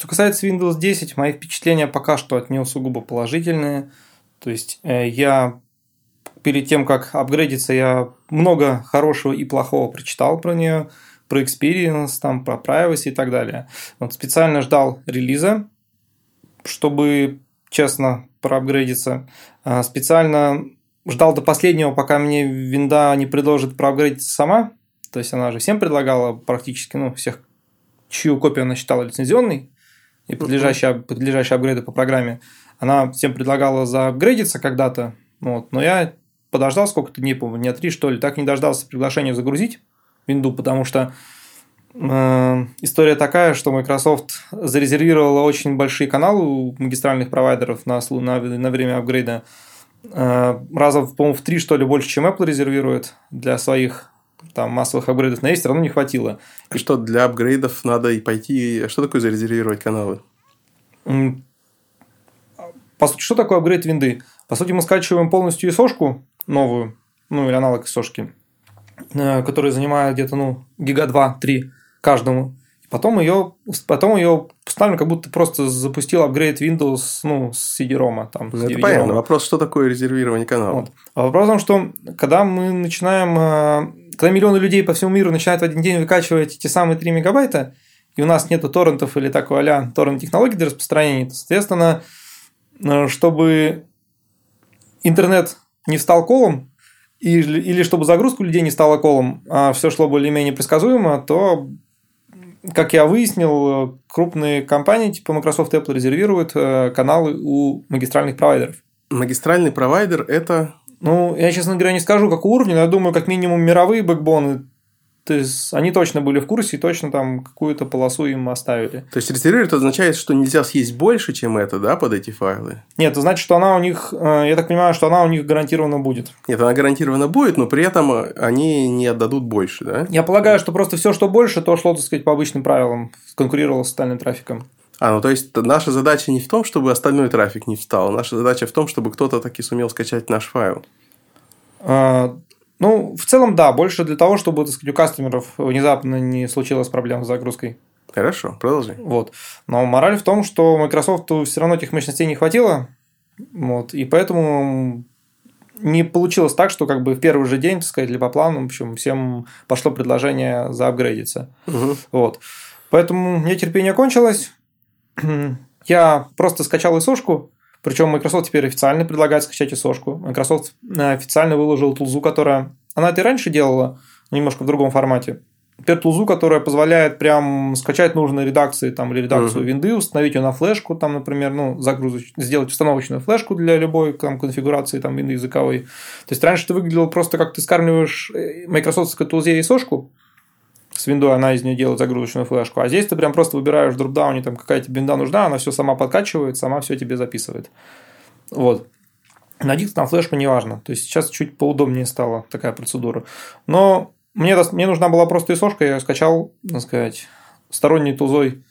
Что касается Windows 10, мои впечатления пока что от нее сугубо положительные. То есть э, я перед тем, как апгрейдиться, я много хорошего и плохого прочитал про нее, про experience, там, про privacy и так далее. Вот специально ждал релиза, чтобы честно проапгрейдиться. А, специально ждал до последнего, пока мне винда не предложит проапгрейдиться сама. То есть она же всем предлагала практически, ну, всех, чью копию она считала лицензионной и подлежащей, подлежащей апгрейду по программе. Она всем предлагала заапгрейдиться когда-то, вот, но я подождал сколько-то дней, по-моему, дня три, что ли, так не дождался приглашения загрузить винду, потому что э, история такая, что Microsoft зарезервировала очень большие каналы у магистральных провайдеров на, на, на время апгрейда. Э, раза, по-моему, в три, что ли, больше, чем Apple резервирует для своих там массовых апгрейдов, но ей все равно не хватило. А что, для апгрейдов надо и пойти... Что такое зарезервировать каналы? По сути, что такое апгрейд винды? По сути, мы скачиваем полностью ISO-шку новую, ну или аналог ISO-шки, э, который занимает где-то ну, гига 2-3 каждому. Потом ее, потом ее ставим, как будто просто запустил апгрейд Windows ну, с CD-ROM. Там, ну, это понятно. Вопрос, что такое резервирование канала? Вот. А вопрос в том, что когда мы начинаем, э, когда миллионы людей по всему миру начинают в один день выкачивать эти самые 3 мегабайта, и у нас нету торрентов или такой а-ля торрент-технологий для распространения, то, соответственно, э, чтобы интернет не встал колом, или, или чтобы загрузку людей не стала колом, а все шло более-менее предсказуемо, то, как я выяснил, крупные компании типа Microsoft и Apple резервируют э, каналы у магистральных провайдеров. Магистральный провайдер – это ну, я, честно говоря, не скажу, какого уровня, но я думаю, как минимум мировые бэкбоны то есть они точно были в курсе и точно там какую-то полосу им оставили. То есть резервировать означает, что нельзя съесть больше, чем это, да, под эти файлы? Нет, это значит, что она у них, э, я так понимаю, что она у них гарантированно будет. Нет, она гарантированно будет, но при этом они не отдадут больше, да? Я полагаю, что просто все, что больше, то шло, так сказать, по обычным правилам, конкурировало с остальным трафиком. А, ну то есть наша задача не в том, чтобы остальной трафик не встал, наша задача в том, чтобы кто-то таки сумел скачать наш файл. А, ну, в целом, да, больше для того, чтобы, так сказать, у кастомеров внезапно не случилось проблем с загрузкой. Хорошо, продолжи. Вот. Но мораль в том, что Microsoft все равно этих мощностей не хватило, вот, и поэтому не получилось так, что как бы в первый же день, так сказать, или по плану, в общем, всем пошло предложение заапгрейдиться. Угу. Вот. Поэтому мне терпение кончилось. Я просто скачал ИСОшку, причем Microsoft теперь официально предлагает скачать ISO-шку. Microsoft э, официально выложил тулзу, которая... Она это и раньше делала, но немножко в другом формате. Теперь тулзу, которая позволяет прям скачать нужные редакции там, или редакцию uh-huh. винды, установить ее на флешку, там, например, ну, загрузить, сделать установочную флешку для любой там, конфигурации там, винды языковой. То есть раньше это выглядело просто как ты скармливаешь э, Microsoft тулзе и сошку, с виндой она из нее делает загрузочную флешку. А здесь ты прям просто выбираешь в дропдауне, там какая тебе винда нужна, она все сама подкачивает, сама все тебе записывает. Вот. На диск на флешку не важно. То есть сейчас чуть поудобнее стала такая процедура. Но мне, мне нужна была просто исошка, я скачал, так сказать, сторонней тулзой,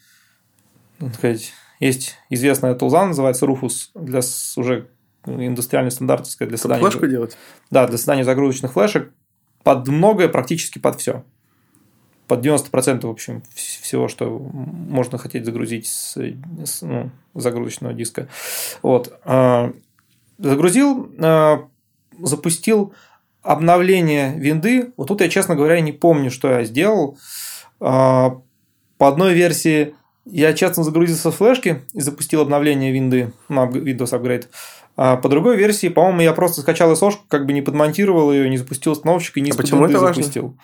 так сказать, есть известная тулза, называется Rufus, для уже индустриальный стандарт, так сказать, для создания... Флешку делать? Да, для создания загрузочных флешек под многое, практически под все под 90% в общем всего, что можно хотеть загрузить с, с ну, загрузочного диска. Вот. А, загрузил, а, запустил обновление винды. Вот тут я, честно говоря, не помню, что я сделал. А, по одной версии я честно загрузился с флешки и запустил обновление винды, ну, Windows Upgrade. А по другой версии, по-моему, я просто скачал СОшку, как бы не подмонтировал ее, не запустил установщик и не а почему это запустил. Важно?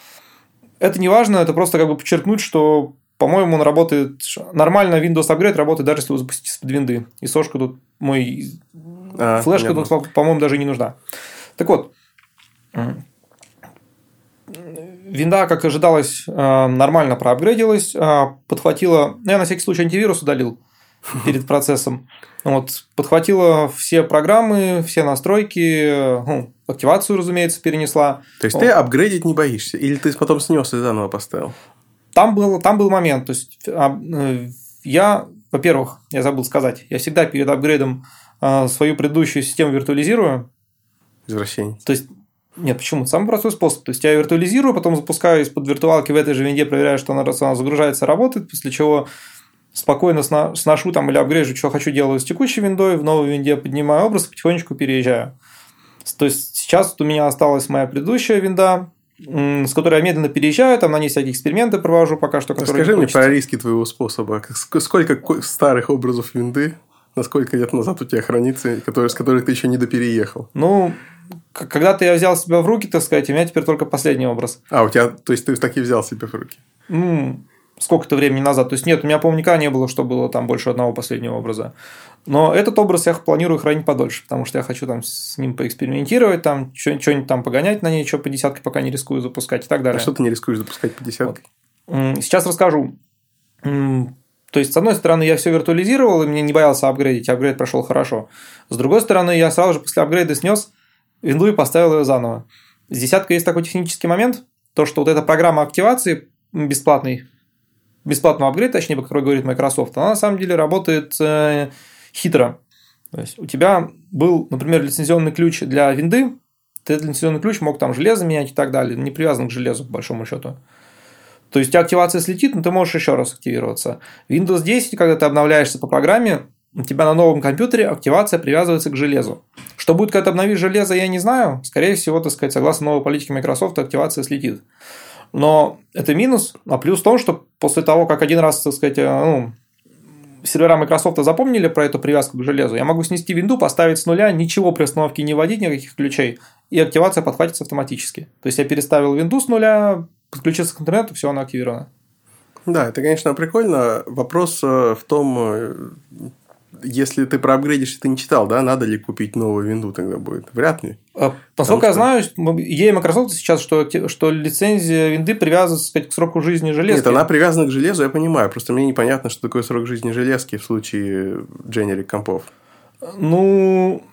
Это не важно, это просто как бы подчеркнуть, что, по-моему, он работает... Нормально Windows Upgrade работает даже если вы запустите с-под винды. И сошка тут мой... А, флешка тут, по-моему, даже не нужна. Так вот, винда, как ожидалось, э, нормально проапгрейдилась, э, подхватила... Я на всякий случай антивирус удалил перед процессом. Вот, подхватила все программы, все настройки, ну, активацию, разумеется, перенесла. То есть вот. ты апгрейдить не боишься? Или ты потом снес и заново поставил? Там был, там был момент. То есть э, я, во-первых, я забыл сказать, я всегда перед апгрейдом э, свою предыдущую систему виртуализирую. Извращение. То есть нет, почему? Самый простой способ. То есть я виртуализирую, потом запускаю из-под виртуалки в этой же винде, проверяю, что она, она загружается, работает, после чего спокойно сношу там или апгрейжу, что хочу делаю с текущей виндой, в новой винде поднимаю образ, потихонечку переезжаю. То есть сейчас у меня осталась моя предыдущая винда, с которой я медленно переезжаю, там на ней всякие эксперименты провожу пока что. Расскажи мне про риски твоего способа. Сколько старых образов винды на сколько лет назад у тебя хранится, которые, с которых ты еще не допереехал? Ну, когда-то я взял себя в руки, так сказать, у меня теперь только последний образ. А, у тебя, то есть ты таки взял себя в руки? Ну, сколько-то времени назад. То есть нет, у меня, по-моему, никогда не было, что было там больше одного последнего образа. Но этот образ я планирую хранить подольше, потому что я хочу там с ним поэкспериментировать, там что-нибудь там погонять на ней, что по десятке пока не рискую запускать и так далее. А что ты не рискуешь запускать по десятке? Вот. Сейчас расскажу. То есть, с одной стороны, я все виртуализировал, и мне не боялся апгрейдить, апгрейд прошел хорошо. С другой стороны, я сразу же после апгрейда снес винду и поставил ее заново. С десяткой есть такой технический момент, то, что вот эта программа активации бесплатный, бесплатного апгрейда, точнее, по которой говорит Microsoft, она на самом деле работает э, хитро. То есть у тебя был, например, лицензионный ключ для винды, ты этот лицензионный ключ мог там железо менять и так далее, не привязан к железу, по большому счету. То есть у тебя активация слетит, но ты можешь еще раз активироваться. Windows 10, когда ты обновляешься по программе, у тебя на новом компьютере активация привязывается к железу. Что будет, когда ты обновишь железо, я не знаю. Скорее всего, так сказать, согласно новой политике Microsoft, активация слетит. Но это минус, а плюс в том, что после того, как один раз, так сказать, э, ну, сервера Microsoft запомнили про эту привязку к железу, я могу снести винду, поставить с нуля, ничего при установке не вводить, никаких ключей, и активация подхватится автоматически. То есть я переставил винду с нуля, подключился к интернету, все, она активирована. Да, это, конечно, прикольно. Вопрос э, в том, э, если ты проапгрейдишь, ты не читал, да, надо ли купить новую винду тогда будет? Вряд ли. А, насколько я знаю, идея Microsoft сейчас, что, что лицензия винды привязывается сказать, к сроку жизни железки. Нет, она привязана к железу, я понимаю. Просто мне непонятно, что такое срок жизни железки в случае generic компов. Ну,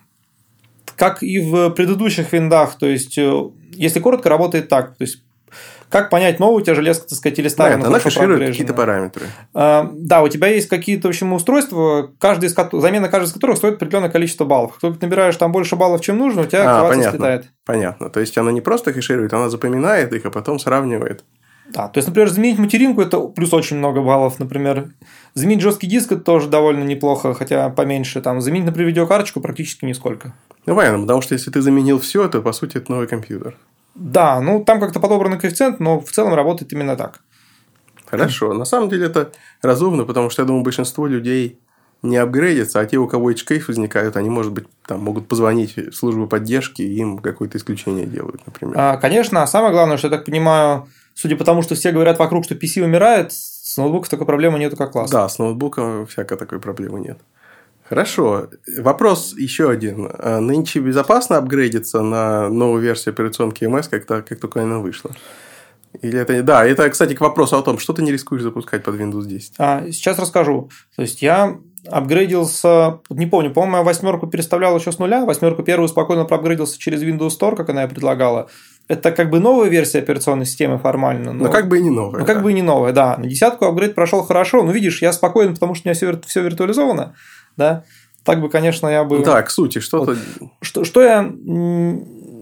как и в предыдущих виндах, то есть, э, если коротко, работает так. То есть, как понять, новая у тебя железка, так сказать, или старая? Да, она кэширует какие-то параметры. А, да, у тебя есть какие-то, в общем, устройства, каждый из замена каждого из которых стоит определенное количество баллов. Ты набираешь там больше баллов, чем нужно, у тебя а, понятно, слетает. Понятно. То есть, она не просто кэширует, она запоминает их, а потом сравнивает. Да, то есть, например, заменить материнку – это плюс очень много баллов, например. Заменить жесткий диск – это тоже довольно неплохо, хотя поменьше. Там, заменить, например, видеокарточку практически нисколько. Ну, понятно, потому что если ты заменил все, то, по сути, это новый компьютер. Да, ну там как-то подобран коэффициент, но в целом работает именно так. Хорошо. На самом деле это разумно, потому что я думаю, большинство людей не апгрейдятся, а те, у кого HKF возникают, они, может быть, там могут позвонить в службу поддержки, и им какое-то исключение делают, например. А, конечно, а самое главное, что я так понимаю, судя по тому, что все говорят вокруг, что PC умирает, с ноутбуком такой проблемы нету, как класс. Да, с ноутбуком всякой такой проблемы нет. Хорошо. Вопрос еще один. А нынче безопасно апгрейдиться на новую версию операционки MS, как, -то, как только она вышла? Или это... Да, это, кстати, к вопросу о том, что ты не рискуешь запускать под Windows 10. А, сейчас расскажу. То есть, я апгрейдился, не помню, по-моему, я восьмерку переставлял еще с нуля, восьмерку первую спокойно проапгрейдился через Windows Store, как она и предлагала. Это как бы новая версия операционной системы формально. Но, но как бы и не новая. Ну, как бы и не новая, да. На десятку апгрейд прошел хорошо. Ну, видишь, я спокоен, потому что у меня все, все виртуализовано да, так бы, конечно, я бы... Да, к сути, что-то... Вот. Что, что я...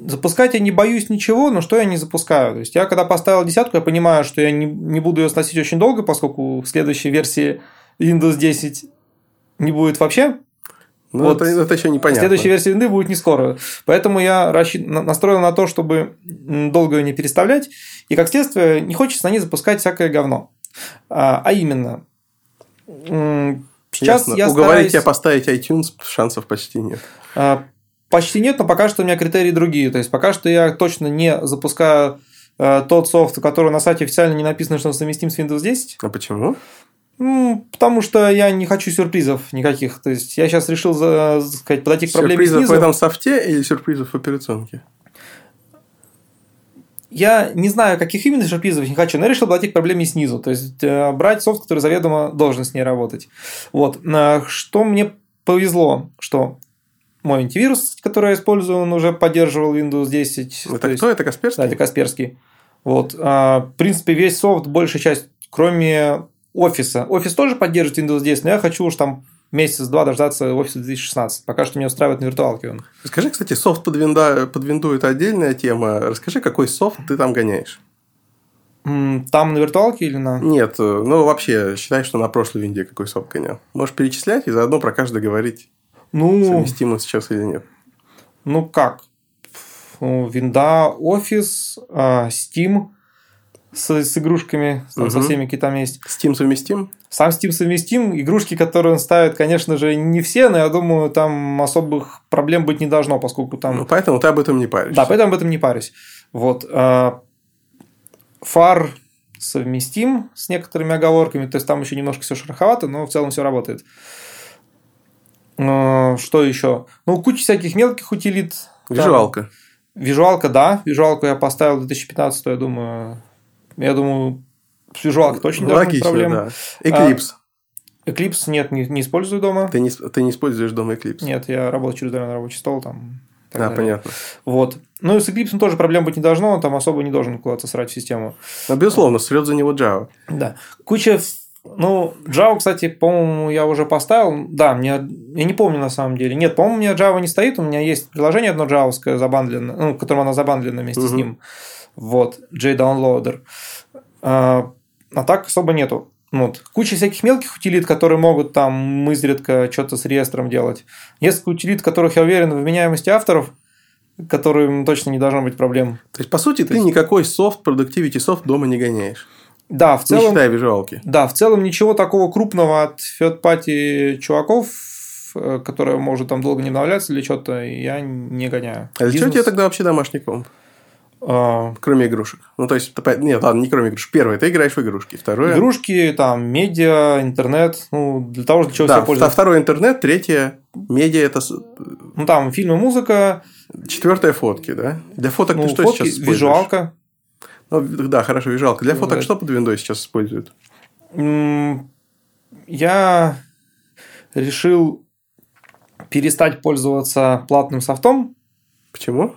Запускать я не боюсь ничего, но что я не запускаю? То есть, я когда поставил десятку, я понимаю, что я не, не буду ее сносить очень долго, поскольку в следующей версии Windows 10 не будет вообще. Ну, вот это, это еще непонятно. Следующая версия винды будет не скоро. Поэтому я расщ... настроил на то, чтобы долго ее не переставлять. И, как следствие, не хочется на ней запускать всякое говно. А, а именно, Сейчас Ясно. я Уговорить стараюсь... тебя поставить iTunes шансов почти нет. А, почти нет, но пока что у меня критерии другие. То есть, пока что я точно не запускаю э, тот софт, который на сайте официально не написано, что он совместим с Windows 10. А почему? Ну, потому что я не хочу сюрпризов никаких. То есть, я сейчас решил, сказать, подойти к проблеме Сюрпризов снизу. в этом софте или сюрпризов в операционке? Я не знаю, каких именно сюрпризов не хочу, но я решил подойти к проблеме снизу. То есть, э, брать софт, который заведомо должен с ней работать. Вот. Э, что мне повезло, что мой антивирус, который я использую, он уже поддерживал Windows 10. Это кто? Есть, это Касперский? Да, это Касперский. Вот. Э, в принципе, весь софт, большая часть, кроме офиса. Офис тоже поддерживает Windows 10, но я хочу уж там месяц-два дождаться офиса 2016. Пока что меня устраивает на виртуалке он. Скажи, кстати, софт под, винда, под винду – это отдельная тема. Расскажи, какой софт ты там гоняешь? Там на виртуалке или на... Нет, э, ну вообще, считай, что на прошлой винде какой софт гонял. Можешь перечислять и заодно про каждый говорить, ну, совместимо сейчас или нет. Ну как? Винда, офис, а, Steam с, с игрушками, там, угу. со всеми, какие там есть. Steam совместим? Сам Steam совместим. Игрушки, которые он ставит, конечно же, не все, но я думаю, там особых проблем быть не должно, поскольку там... Ну, поэтому ты об этом не паришься. Да, поэтому об этом не парюсь. Вот. А, фар совместим с некоторыми оговорками, то есть там еще немножко все шероховато, но в целом все работает. А, что еще? Ну, куча всяких мелких утилит. Визуалка. Там... Визуалка, да. Визуалку я поставил в 2015, я думаю. Я думаю, с визуалкой точно Логично, проблем. Да. Eclipse. А, Eclipse нет, не, не использую дома. Ты не, ты не используешь дома Eclipse? Нет, я работаю через на рабочий стол там. А, далее. понятно. Вот. Ну, и с Eclipse тоже проблем быть не должно, он там особо не должен куда-то срать в систему. Ну, безусловно, срет за него Java. Да. Куча ну, Java, кстати, по-моему, я уже поставил. Да, мне, я не помню на самом деле. Нет, по-моему, у меня Java не стоит. У меня есть приложение одно джавовское забандлено, ну, которым она забандлена вместе угу. с ним. Вот, JDownloader. А, а так особо нету. Вот. Куча всяких мелких утилит, которые могут там изредка что-то с реестром делать. Несколько утилит, которых я уверен в вменяемости авторов, которым точно не должно быть проблем. То есть, по сути, То ты есть... никакой софт, продуктивити софт дома не гоняешь. Да, в целом... Не считая визуалки. Да, в целом ничего такого крупного от third чуваков, э, которые может там долго не обновляться или что-то, я не гоняю. А для Бизнес... чего тебе тогда вообще домашний комп? А... Кроме игрушек. Ну, то есть, нет, ладно, не кроме игрушек. Первое, ты играешь в игрушки. Второе... Игрушки, там, медиа, интернет. Ну, для того, для чего да, пользуются. Второе, интернет. Третье, медиа, это... Ну, там, фильмы, музыка. Четвертое, фотки, да? Для фоток ну, ты что фотки, сейчас используешь? Визуалка. Ну, да, хорошо, визуалка. Для фоток что под Windows сейчас используют? Я решил перестать пользоваться платным софтом. Почему?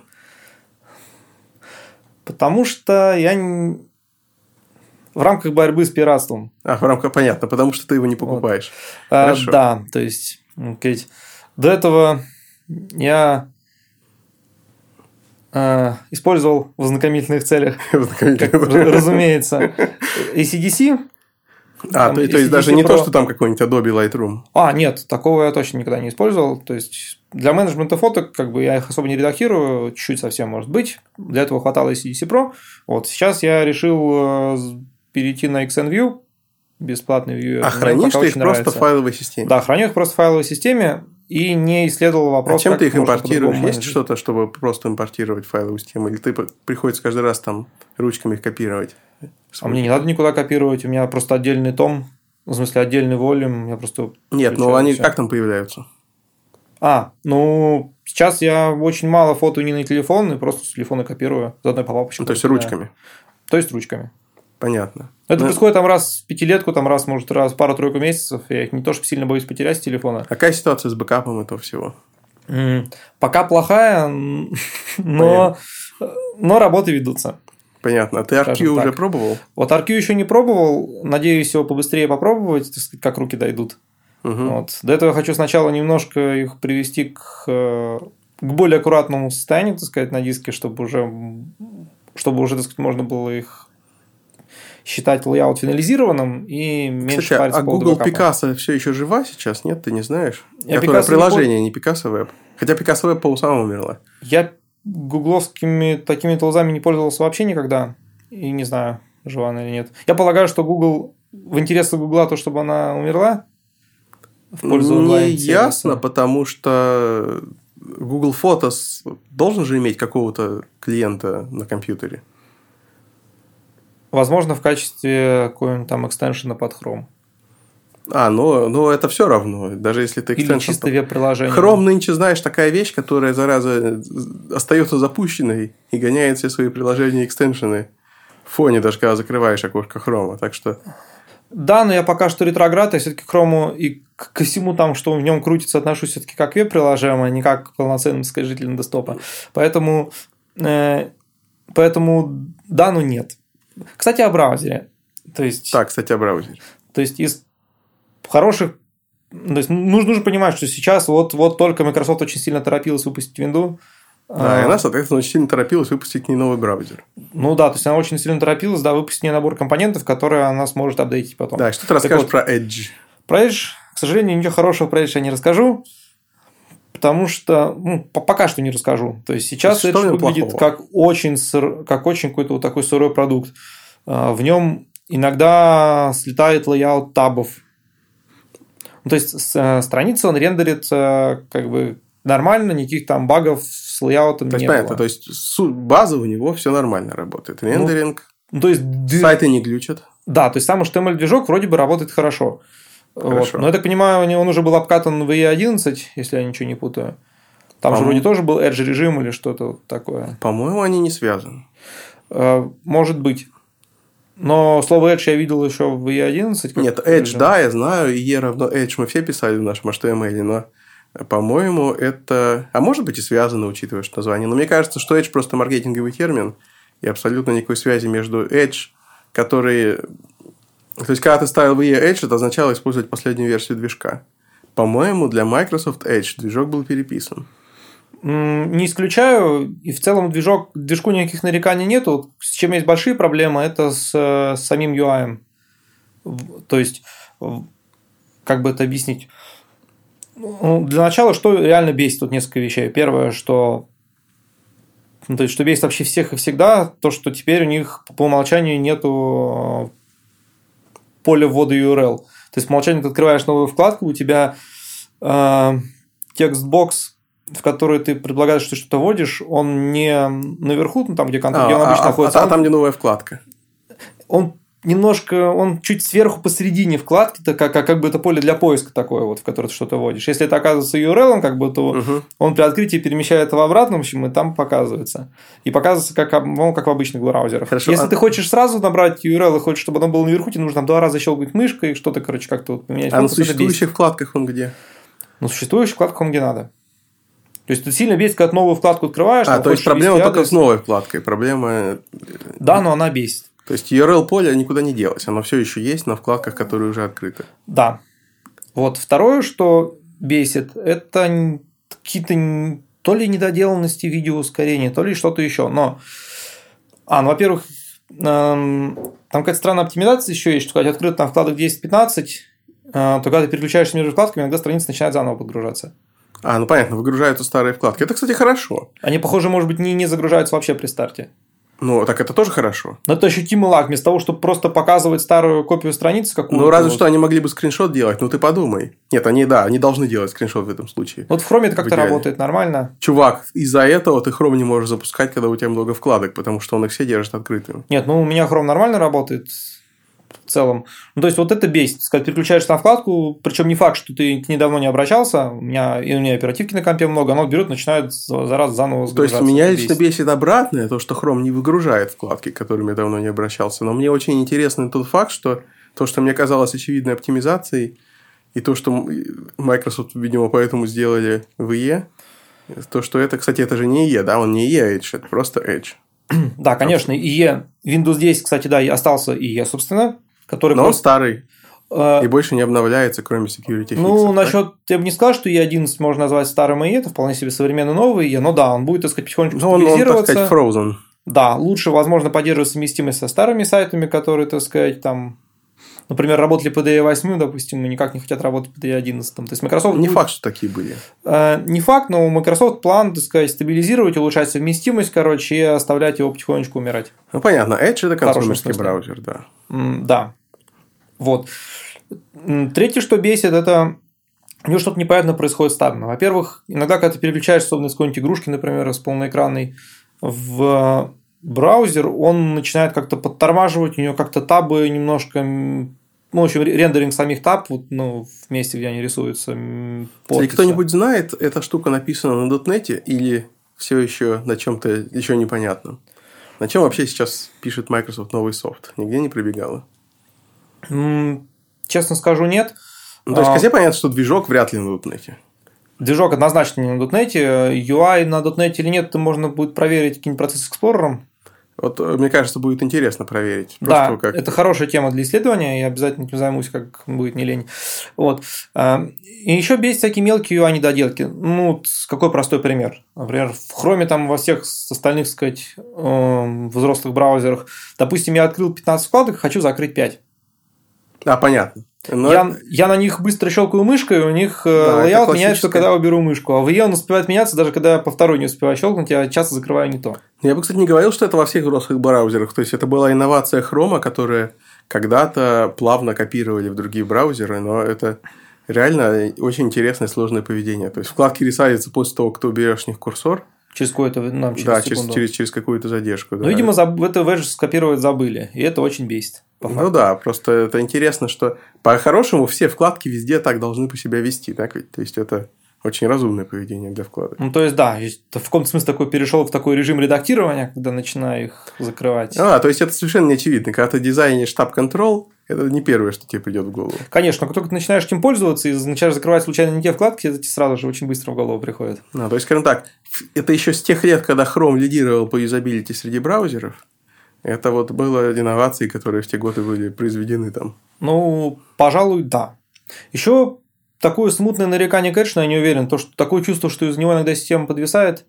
Потому что я в рамках борьбы с пиратством. А, в рамках, понятно, потому что ты его не покупаешь. Вот. А, да, то есть, сказать, до этого я а, использовал в ознакомительных целях, как, разумеется, ACDC. А, то, то есть даже не то, что там какой-нибудь Adobe Lightroom. А, нет, такого я точно никогда не использовал. То есть для менеджмента фоток, как бы я их особо не редактирую, чуть-чуть совсем может быть. Для этого хватало ACDC Pro. Вот сейчас я решил э, перейти на XNView, бесплатный view. А хранишь ты их просто в файловой системе? Да, храню их просто в файловой системе и не исследовал вопрос. А чем ты их импортируешь? Есть что-то, чтобы просто импортировать файловую систему? Или ты приходится каждый раз там ручками их копировать? А мне не надо никуда копировать, у меня просто отдельный том, в смысле отдельный волюм, я просто... Нет, ну они как там появляются? А, ну, сейчас я очень мало фото не на телефон, и просто с телефона копирую, заодно по папочке. Ну, то есть ручками? То есть ручками. Понятно. Это ну, происходит там раз в пятилетку, там раз, может, раз пару-тройку месяцев. Я их не то, что сильно боюсь потерять с телефона. А какая ситуация с бэкапом этого всего? Mm, пока плохая, но, но работы ведутся. Понятно. А ты RQ уже пробовал? Вот RQ еще не пробовал. Надеюсь его побыстрее попробовать, как руки дойдут. Угу. Вот. До этого я хочу сначала немножко их привести к, к более аккуратному состоянию, так сказать, на диске, чтобы уже, чтобы уже, так сказать, можно было их считать лейаут финализированным и меньше Кстати, париться а по Google. Picasso все еще жива сейчас, нет? Ты не знаешь? Я Которое Picasso приложение, не, не Picasso Web. Хотя Picasso Web по усам умерла. Я гугловскими такими толзами не пользовался вообще никогда. И не знаю, жива она или нет. Я полагаю, что Google в интересах Гугла то, чтобы она умерла в пользу онлайн Не ясно, потому что Google Photos должен же иметь какого-то клиента на компьютере. Возможно, в качестве какого-нибудь там экстеншена под Chrome. А, ну, ну это все равно, даже если ты экстеншн... Или чисто веб-приложение. Chrome нынче, знаешь, такая вещь, которая, зараза, остается запущенной и гоняет все свои приложения и экстеншены в фоне, даже когда закрываешь окошко Chrome. Так что... Да, но я пока что ретроград, я все-таки Chrome и ко всему там, что в нем крутится, отношусь все-таки как веб-приложение, а не как к полноценному жителям десктопа. Поэтому, э, поэтому да, но нет. Кстати, о браузере. То есть... Так, кстати, о браузере. То есть, из хороших... То есть, нужно, нужно понимать, что сейчас вот, вот только Microsoft очень сильно торопилась выпустить винду, Да, и она, соответственно, очень сильно торопилась выпустить к ней новый браузер. Ну да, то есть она очень сильно торопилась, да, выпустить не набор компонентов, которые она сможет апдейтить потом. Да, что ты расскажешь вот, про Edge? Про Edge, к сожалению, ничего хорошего про Edge я не расскажу, потому что, ну, пока что не расскажу. То есть сейчас что Edge выглядит плохого? как очень, как очень какой-то вот такой сырой продукт. А, в нем иногда слетает layout табов. Ну, то есть э, страница он рендерит э, как бы нормально, никаких там багов с layout ом то не понятно, было. То есть база у него все нормально работает. Ну, Рендеринг. Ну, то есть сайты не глючат. Да, то есть сам HTML-движок вроде бы работает хорошо. Хорошо. Вот. Но я так понимаю, он уже был обкатан в E11, если я ничего не путаю. Там По-моему... же вроде тоже был Edge режим или что-то такое. По-моему, они не связаны. Э, может быть. Но слово Edge я видел еще в E11. Нет, Edge, режим. да, я знаю, и E равно Edge мы все писали в нашем HTML, но по-моему, это... А может быть и связано, учитывая, что название. Но мне кажется, что Edge просто маркетинговый термин, и абсолютно никакой связи между Edge, который... То есть, когда ты ставил в EE Edge, это означало использовать последнюю версию движка. По-моему, для Microsoft Edge движок был переписан. Не исключаю, и в целом движок, движку никаких нареканий нету. С чем есть большие проблемы, это с, с самим UI. То есть, как бы это объяснить? Ну, для начала, что реально бесит тут несколько вещей. Первое, что ну, то есть, что бесит вообще всех и всегда, то, что теперь у них по умолчанию нету поля ввода URL. То есть, по умолчанию ты открываешь новую вкладку, у тебя э, текст-бокс, в который ты предлагаешь, что ты что-то вводишь, он не наверху, ну, там, где, контент, а, где он обычно а, находится. А, а там, где новая вкладка. Он немножко, он чуть сверху посередине вкладки, то как, как, как бы это поле для поиска такое, вот, в которое ты что-то вводишь. Если это оказывается URL, как бы, то угу. он при открытии перемещает это в обратном, в общем, и там показывается. И показывается, как, ну, как в обычных браузерах. Хорошо, Если а... ты хочешь сразу набрать URL и хочешь, чтобы оно было наверху, тебе нужно там два раза щелкать мышкой, и что-то, короче, как-то вот поменять. А на существующих вкладках он где? На существующих вкладках он где надо. То есть, ты сильно бесит, когда новую вкладку открываешь. А, то есть, проблема только с новой вкладкой. Проблема... Да, но она бесит. То есть URL поле никуда не делось, оно все еще есть на вкладках, которые уже открыты. Да. Вот второе, что бесит, это какие-то то ли недоделанности видеоускорения, то ли что-то еще. Но, а, ну, во-первых, эм, там какая-то странная оптимизация еще есть, что когда открыт на вкладок 10-15, э, то когда ты переключаешься между вкладками, иногда страница начинает заново подгружаться. А, ну понятно, выгружаются старые вкладки. Это, кстати, хорошо. Они, похоже, может быть, не, не загружаются вообще при старте. Ну, так это тоже хорошо. Но это ощутимый лаг. Вместо того, чтобы просто показывать старую копию страницы какую-то. Ну, разве вот. что они могли бы скриншот делать. Ну, ты подумай. Нет, они, да, они должны делать скриншот в этом случае. Вот в Chrome это как-то работает нормально. Чувак, из-за этого ты Chrome не можешь запускать, когда у тебя много вкладок, потому что он их все держит открытыми. Нет, ну, у меня Chrome нормально работает в целом. Ну, то есть, вот это бесит. Когда переключаешься на вкладку, причем не факт, что ты к ней давно не обращался, у меня, и у меня оперативки на компе много, оно берет, начинает за, раз заново То есть, меня лично бесит. бесит обратное, то, что Chrome не выгружает вкладки, к которым я давно не обращался. Но мне очень интересный тот факт, что то, что мне казалось очевидной оптимизацией, и то, что Microsoft, видимо, поэтому сделали в IE, то, что это, кстати, это же не IE, да, он не IE Edge, это просто Edge. Да, конечно, IE, Windows 10, кстати, да, остался IE, собственно, который Но просто... он старый. А, и больше не обновляется, кроме security Ну, насчет, я бы не сказал, что E11 можно назвать старым и это вполне себе современный новый но да, он будет, так сказать, потихонечку ну, он, он, так сказать, frozen. Да, лучше, возможно, поддерживать совместимость со старыми сайтами, которые, так сказать, там, например, работали по DE 8, допустим, и никак не хотят работать по DE 11. То есть Microsoft не будет... факт, что такие были. Э, не факт, но у Microsoft план, так сказать, стабилизировать, улучшать совместимость, короче, и оставлять его потихонечку умирать. Ну понятно, Edge это консумерский браузер, да. Да. Вот. Третье, что бесит, это у него что-то непонятно происходит с табами. Во-первых, иногда, когда ты переключаешь, особенно с какой-нибудь игрушки, например, с полноэкранной, в браузер, он начинает как-то подтормаживать, у него как-то табы немножко ну, в общем, рендеринг самих таб, вот, ну, в месте, где они рисуются. Если кто-нибудь знает, эта штука написана на .NET или все еще на чем-то еще непонятном? На чем вообще сейчас пишет Microsoft новый софт? Нигде не пробегало? Честно скажу, нет. Ну, то есть, а... понятно, что движок вряд ли на .NET. Движок однозначно не на .NET. UI на .NET или нет, то можно будет проверить каким-нибудь процесс эксплорером. Вот э, мне кажется, будет интересно проверить. Да, как... это хорошая тема для исследования, я обязательно этим займусь, как будет не лень. Вот. А, И еще бесит всякие мелкие UI-недоделки. Ну, вот какой простой пример. Например, в Chrome там во всех остальных, так сказать, эм, взрослых браузерах, допустим, я открыл 15 вкладок, хочу закрыть 5. А, понятно. Но Я, я на них быстро щелкаю мышкой, у них э, Да, layout меняется, когда я уберу мышку. А в IE он успевает меняться, даже когда я по второй не успеваю щелкнуть, я часто закрываю не то. Я бы, кстати, не говорил, что это во всех взрослых браузерах. То есть, это была инновация Хрома, которая когда-то плавно копировали в другие браузеры, но это реально очень интересное сложное поведение. То есть, вкладки ресайзятся после того, ты уберешь с них курсор. Через какое-то нам через да, через, секунду. через, через какую-то задержку. Ну, да. видимо, заб- это Wedge скопировать забыли, и это очень бесит. Ну да, просто это интересно, что по-хорошему все вкладки везде так должны по себя вести, так ведь? То есть, это очень разумное поведение для вкладок. Ну, то есть, да, в каком-то смысле такой перешел в такой режим редактирования, когда начинаю их закрывать. А, то есть, это совершенно не очевидно. Когда ты дизайнишь штаб-контрол, это не первое, что тебе придет в голову. Конечно, как только ты начинаешь этим пользоваться и начинаешь закрывать случайно не те вкладки, это тебе сразу же очень быстро в голову приходит. Ну, то есть, скажем так, это еще с тех лет, когда Chrome лидировал по юзабилити среди браузеров. Это вот было инновации, которые в те годы были произведены там. Ну, пожалуй, да. Еще такое смутное нарекание, конечно, я не уверен. То, что такое чувство, что из него иногда система подвисает,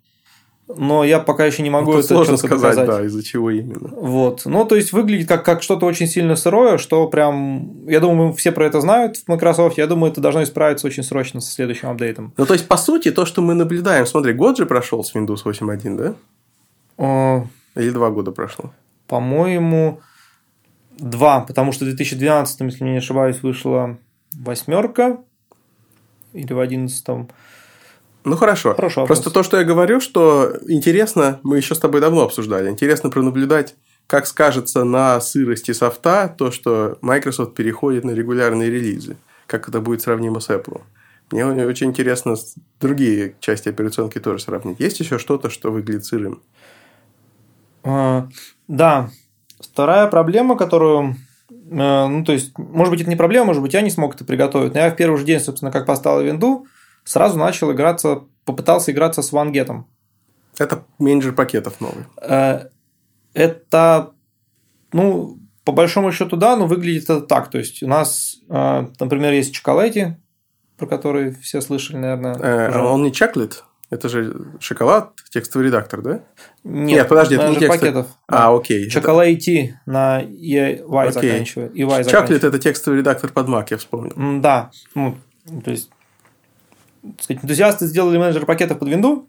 но я пока еще не могу Ну, это сложно сказать, доказать. да, из-за чего именно. Вот. Ну, то есть выглядит как, как что-то очень сильно сырое, что прям. Я думаю, все про это знают в Microsoft. Я думаю, это должно исправиться очень срочно со следующим апдейтом. Ну, то есть, по сути, то, что мы наблюдаем, смотри, год же прошел с Windows 8.1, да? Э, Или два года прошло? По-моему, два, потому что в 2012, если не ошибаюсь, вышла восьмерка или в одиннадцатом. Ну хорошо. Хороший вопрос. Просто то, что я говорю, что интересно, мы еще с тобой давно обсуждали, интересно пронаблюдать, как скажется на сырости софта то, что Microsoft переходит на регулярные релизы, как это будет сравнимо с Apple. Мне очень интересно другие части операционки тоже сравнить. Есть еще что-то, что выглядит сырым? А, Да. Вторая проблема, которую... э, Ну, то есть, может быть, это не проблема, может быть, я не смог это приготовить. Но я в первый же день, собственно, как поставил винду, сразу начал играться, попытался играться с вангетом. Это менеджер пакетов новый. Э, Это, ну, по большому счету, да, но выглядит это так. То есть, у нас, э, например, есть Чоколати, про который все слышали, наверное. Э, он не чаклет? Это же шоколад, текстовый редактор, да? Нет, Нет, подожди, это не текстовый. пакетов. А, окей. Чоколати на EY Окей. заканчиваю. EY Чаклет это текстовый редактор под Mac, я вспомнил. Да, ну, то есть, сказать, энтузиасты сделали менеджер пакетов под э,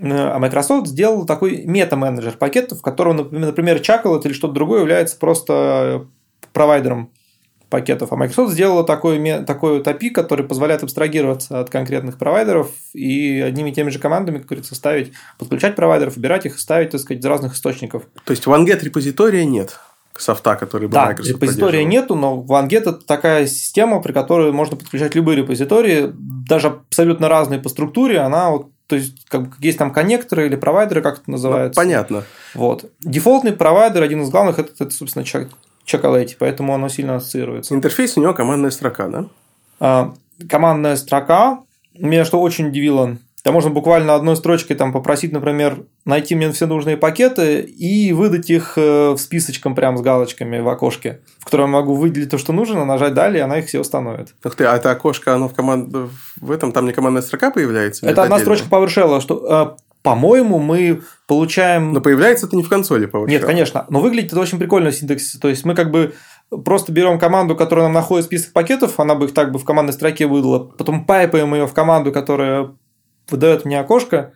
а Microsoft сделал такой мета-менеджер пакетов, в котором, например, Chocolate или что-то другое является просто провайдером пакетов. А Microsoft сделала такой, такой вот API, который позволяет абстрагироваться от конкретных провайдеров и одними и теми же командами, как говорится, ставить, подключать провайдеров, выбирать их и ставить, так сказать, из разных источников. То есть, в OneGet репозитория нет софта, который бы Да, Microsoft репозитория нету, но OneGet это такая система, при которой можно подключать любые репозитории, даже абсолютно разные по структуре. Она вот, то есть, как бы есть там коннекторы или провайдеры, как это Ну, называется. понятно. Вот. Дефолтный провайдер, один из главных, это, это собственно, Чак- Chocolate, поэтому оно сильно ассоциируется. Интерфейс у него командная строка, да? А, командная строка. Меня что очень удивило, там можно буквально одной строчкой там попросить, например, найти мне все нужные пакеты и выдать их э, в списочком прям с галочками в окошке, в котором я могу выделить то, что нужно, нажать далее, и она их все установит. Ух ты, а это окошко, оно в команд... в этом там не командная строка появляется? или Это одна отдельно? строчка PowerShell, что, э, по-моему, мы получаем... Но появляется это не в консоли, PowerShell. Нет, конечно. Но выглядит это очень прикольно в синтаксисе. То есть мы как бы просто берем команду, которая нам находит список пакетов, она бы их так бы в командной строке выдала, потом пайпаем ее в команду, которая выдает мне окошко,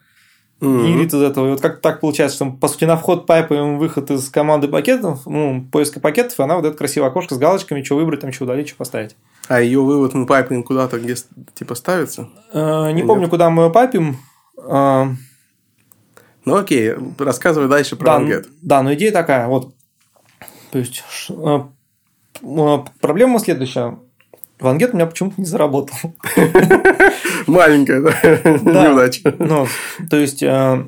Мгм. и генерит из этого. И вот как так получается, что мы, по сути, на вход пайпаем выход из команды пакетов, ну, поиска пакетов, и она выдает красивое окошко с галочками, что выбрать, там, что удалить, что поставить. А ее вывод на piping куда-то где типа ставится? Э, Не Нет. помню, куда мы ее пайпим. Э, Ну окей, рассказывай дальше про Да, да, но идея такая, вот. То есть, э, э, проблема следующая. OneGet у меня почему-то не заработал. Маленькая, да? Да. Неудача. Ну, то есть, э,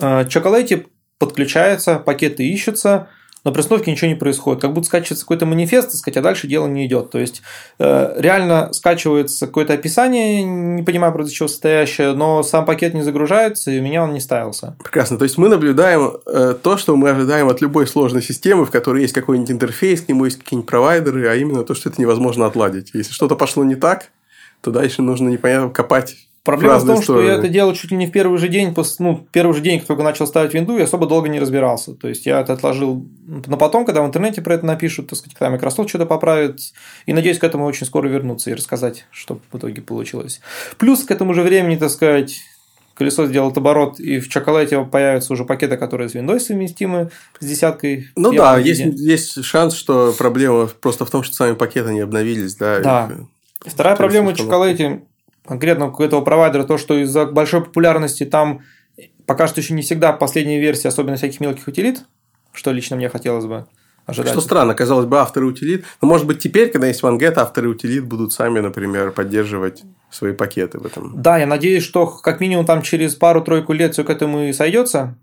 Chocolatey подключается, пакеты ищутся, но при установке ничего не происходит. Как будто скачивается какой-то манифест, сказать, а дальше дело не идет. То есть э, реально скачивается какое-то описание, не понимаю, правда, чего состоящее, но сам пакет не загружается, и у меня он не ставился. Прекрасно. То есть мы наблюдаем э, то, что мы ожидаем от любой сложной системы, в которой есть какой-нибудь интерфейс, к нему есть какие-нибудь провайдеры, а именно то, что это невозможно отладить. Если что-то пошло не так, то дальше нужно непонятно копать Проблема в, том, стороны. что я это делал чуть ли не в первый же день, ну, первый же день, как только начал ставить винду, я особо долго не разбирался. То есть я это отложил на потом, когда в интернете про это напишут, так сказать, когда Microsoft что-то поправит. И надеюсь, к этому очень скоро вернуться и рассказать, что в итоге получилось. Плюс к этому же времени, так сказать, колесо сделает оборот, и в чоколате появятся уже пакеты, которые с Windows совместимы с десяткой. Ну да, есть, есть шанс, что проблема просто в том, что сами пакеты не обновились. Да, да. И, Вторая проблема в чоколате конкретно у этого провайдера то, что из-за большой популярности там пока что еще не всегда последняя версия, особенно всяких мелких утилит, что лично мне хотелось бы ожидать. Что странно, казалось бы, авторы утилит. Но может быть теперь, когда есть OneGet, авторы утилит будут сами, например, поддерживать свои пакеты в этом. Да, я надеюсь, что как минимум там через пару-тройку лет все к этому и сойдется,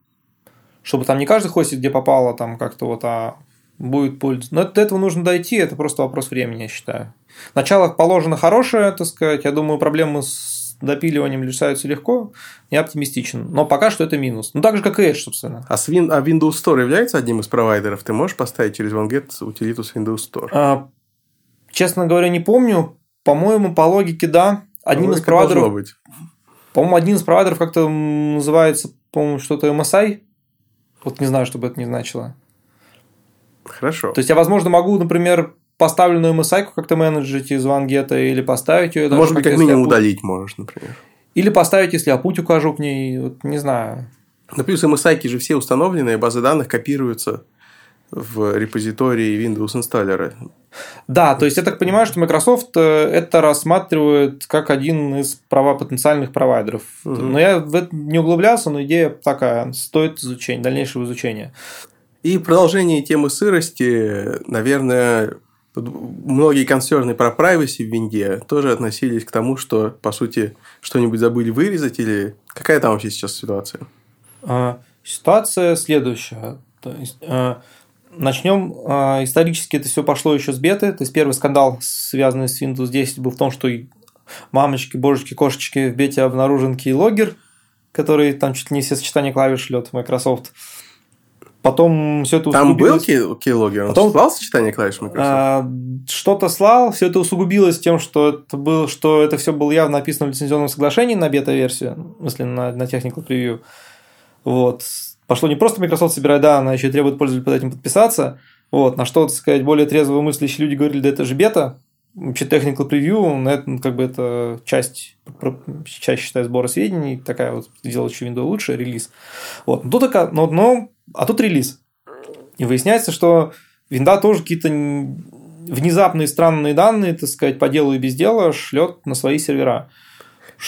чтобы там не каждый хостит, где попало, там как-то вот, а будет пользоваться. Но до этого нужно дойти, это просто вопрос времени, я считаю. Начало положено хорошее, так сказать. Я думаю, проблемы с допиливанием решаются легко. Я оптимистичен. Но пока что это минус. Ну, так же, как и Edge, собственно. А, с Win... а Windows Store является одним из провайдеров? Ты можешь поставить через OneGet утилиту с Windows Store? А, честно говоря, не помню. По-моему, по логике, да. Одним из провайдеров... Быть. По-моему, один из провайдеров как-то называется, по-моему, что-то MSI. Вот не знаю, что бы это ни значило. Хорошо. То есть я, возможно, могу, например, поставленную MSI как-то менеджить из вангета или поставить ее. Может быть, как минимум путь... удалить можешь, например. Или поставить, если я путь укажу к ней, вот, не знаю. Ну, плюс MSI же все установленные, базы данных копируются в репозитории Windows инсталлера. Да, то есть я так понимаю, что Microsoft э, это рассматривает как один из права потенциальных провайдеров. Угу. Но я в это не углублялся, но идея такая, стоит изучения, дальнейшего изучения. И продолжение темы сырости, наверное, многие консерны про privacy в винде тоже относились к тому, что, по сути, что-нибудь забыли вырезать или какая там вообще сейчас ситуация? А, ситуация следующая. То есть, а, начнем а, исторически это все пошло еще с беты. То есть первый скандал, связанный с Windows 10, был в том, что мамочки, божечки, кошечки в бете обнаружен keylogger, который там чуть не все сочетания клавиш в Microsoft. Потом все это Там был keylogger? Он Потом... слал сочетание клавиш Microsoft? А, что-то слал, все это усугубилось тем, что это, был, что это все было явно написано в лицензионном соглашении на бета-версию, в смысле на, на technical preview. Вот. Пошло не просто Microsoft собирать данные, она еще и требует пользователя под этим подписаться. Вот. На что, так сказать, более трезво мыслящие люди говорили, да это же бета, вообще technical preview, это, ну, как бы это часть, часть считаю, сбора сведений, такая вот еще Windows лучше, релиз. Вот. Но, тут, но, но а тут релиз. И выясняется, что винда тоже какие-то внезапные странные данные, так сказать, по делу и без дела шлет на свои сервера.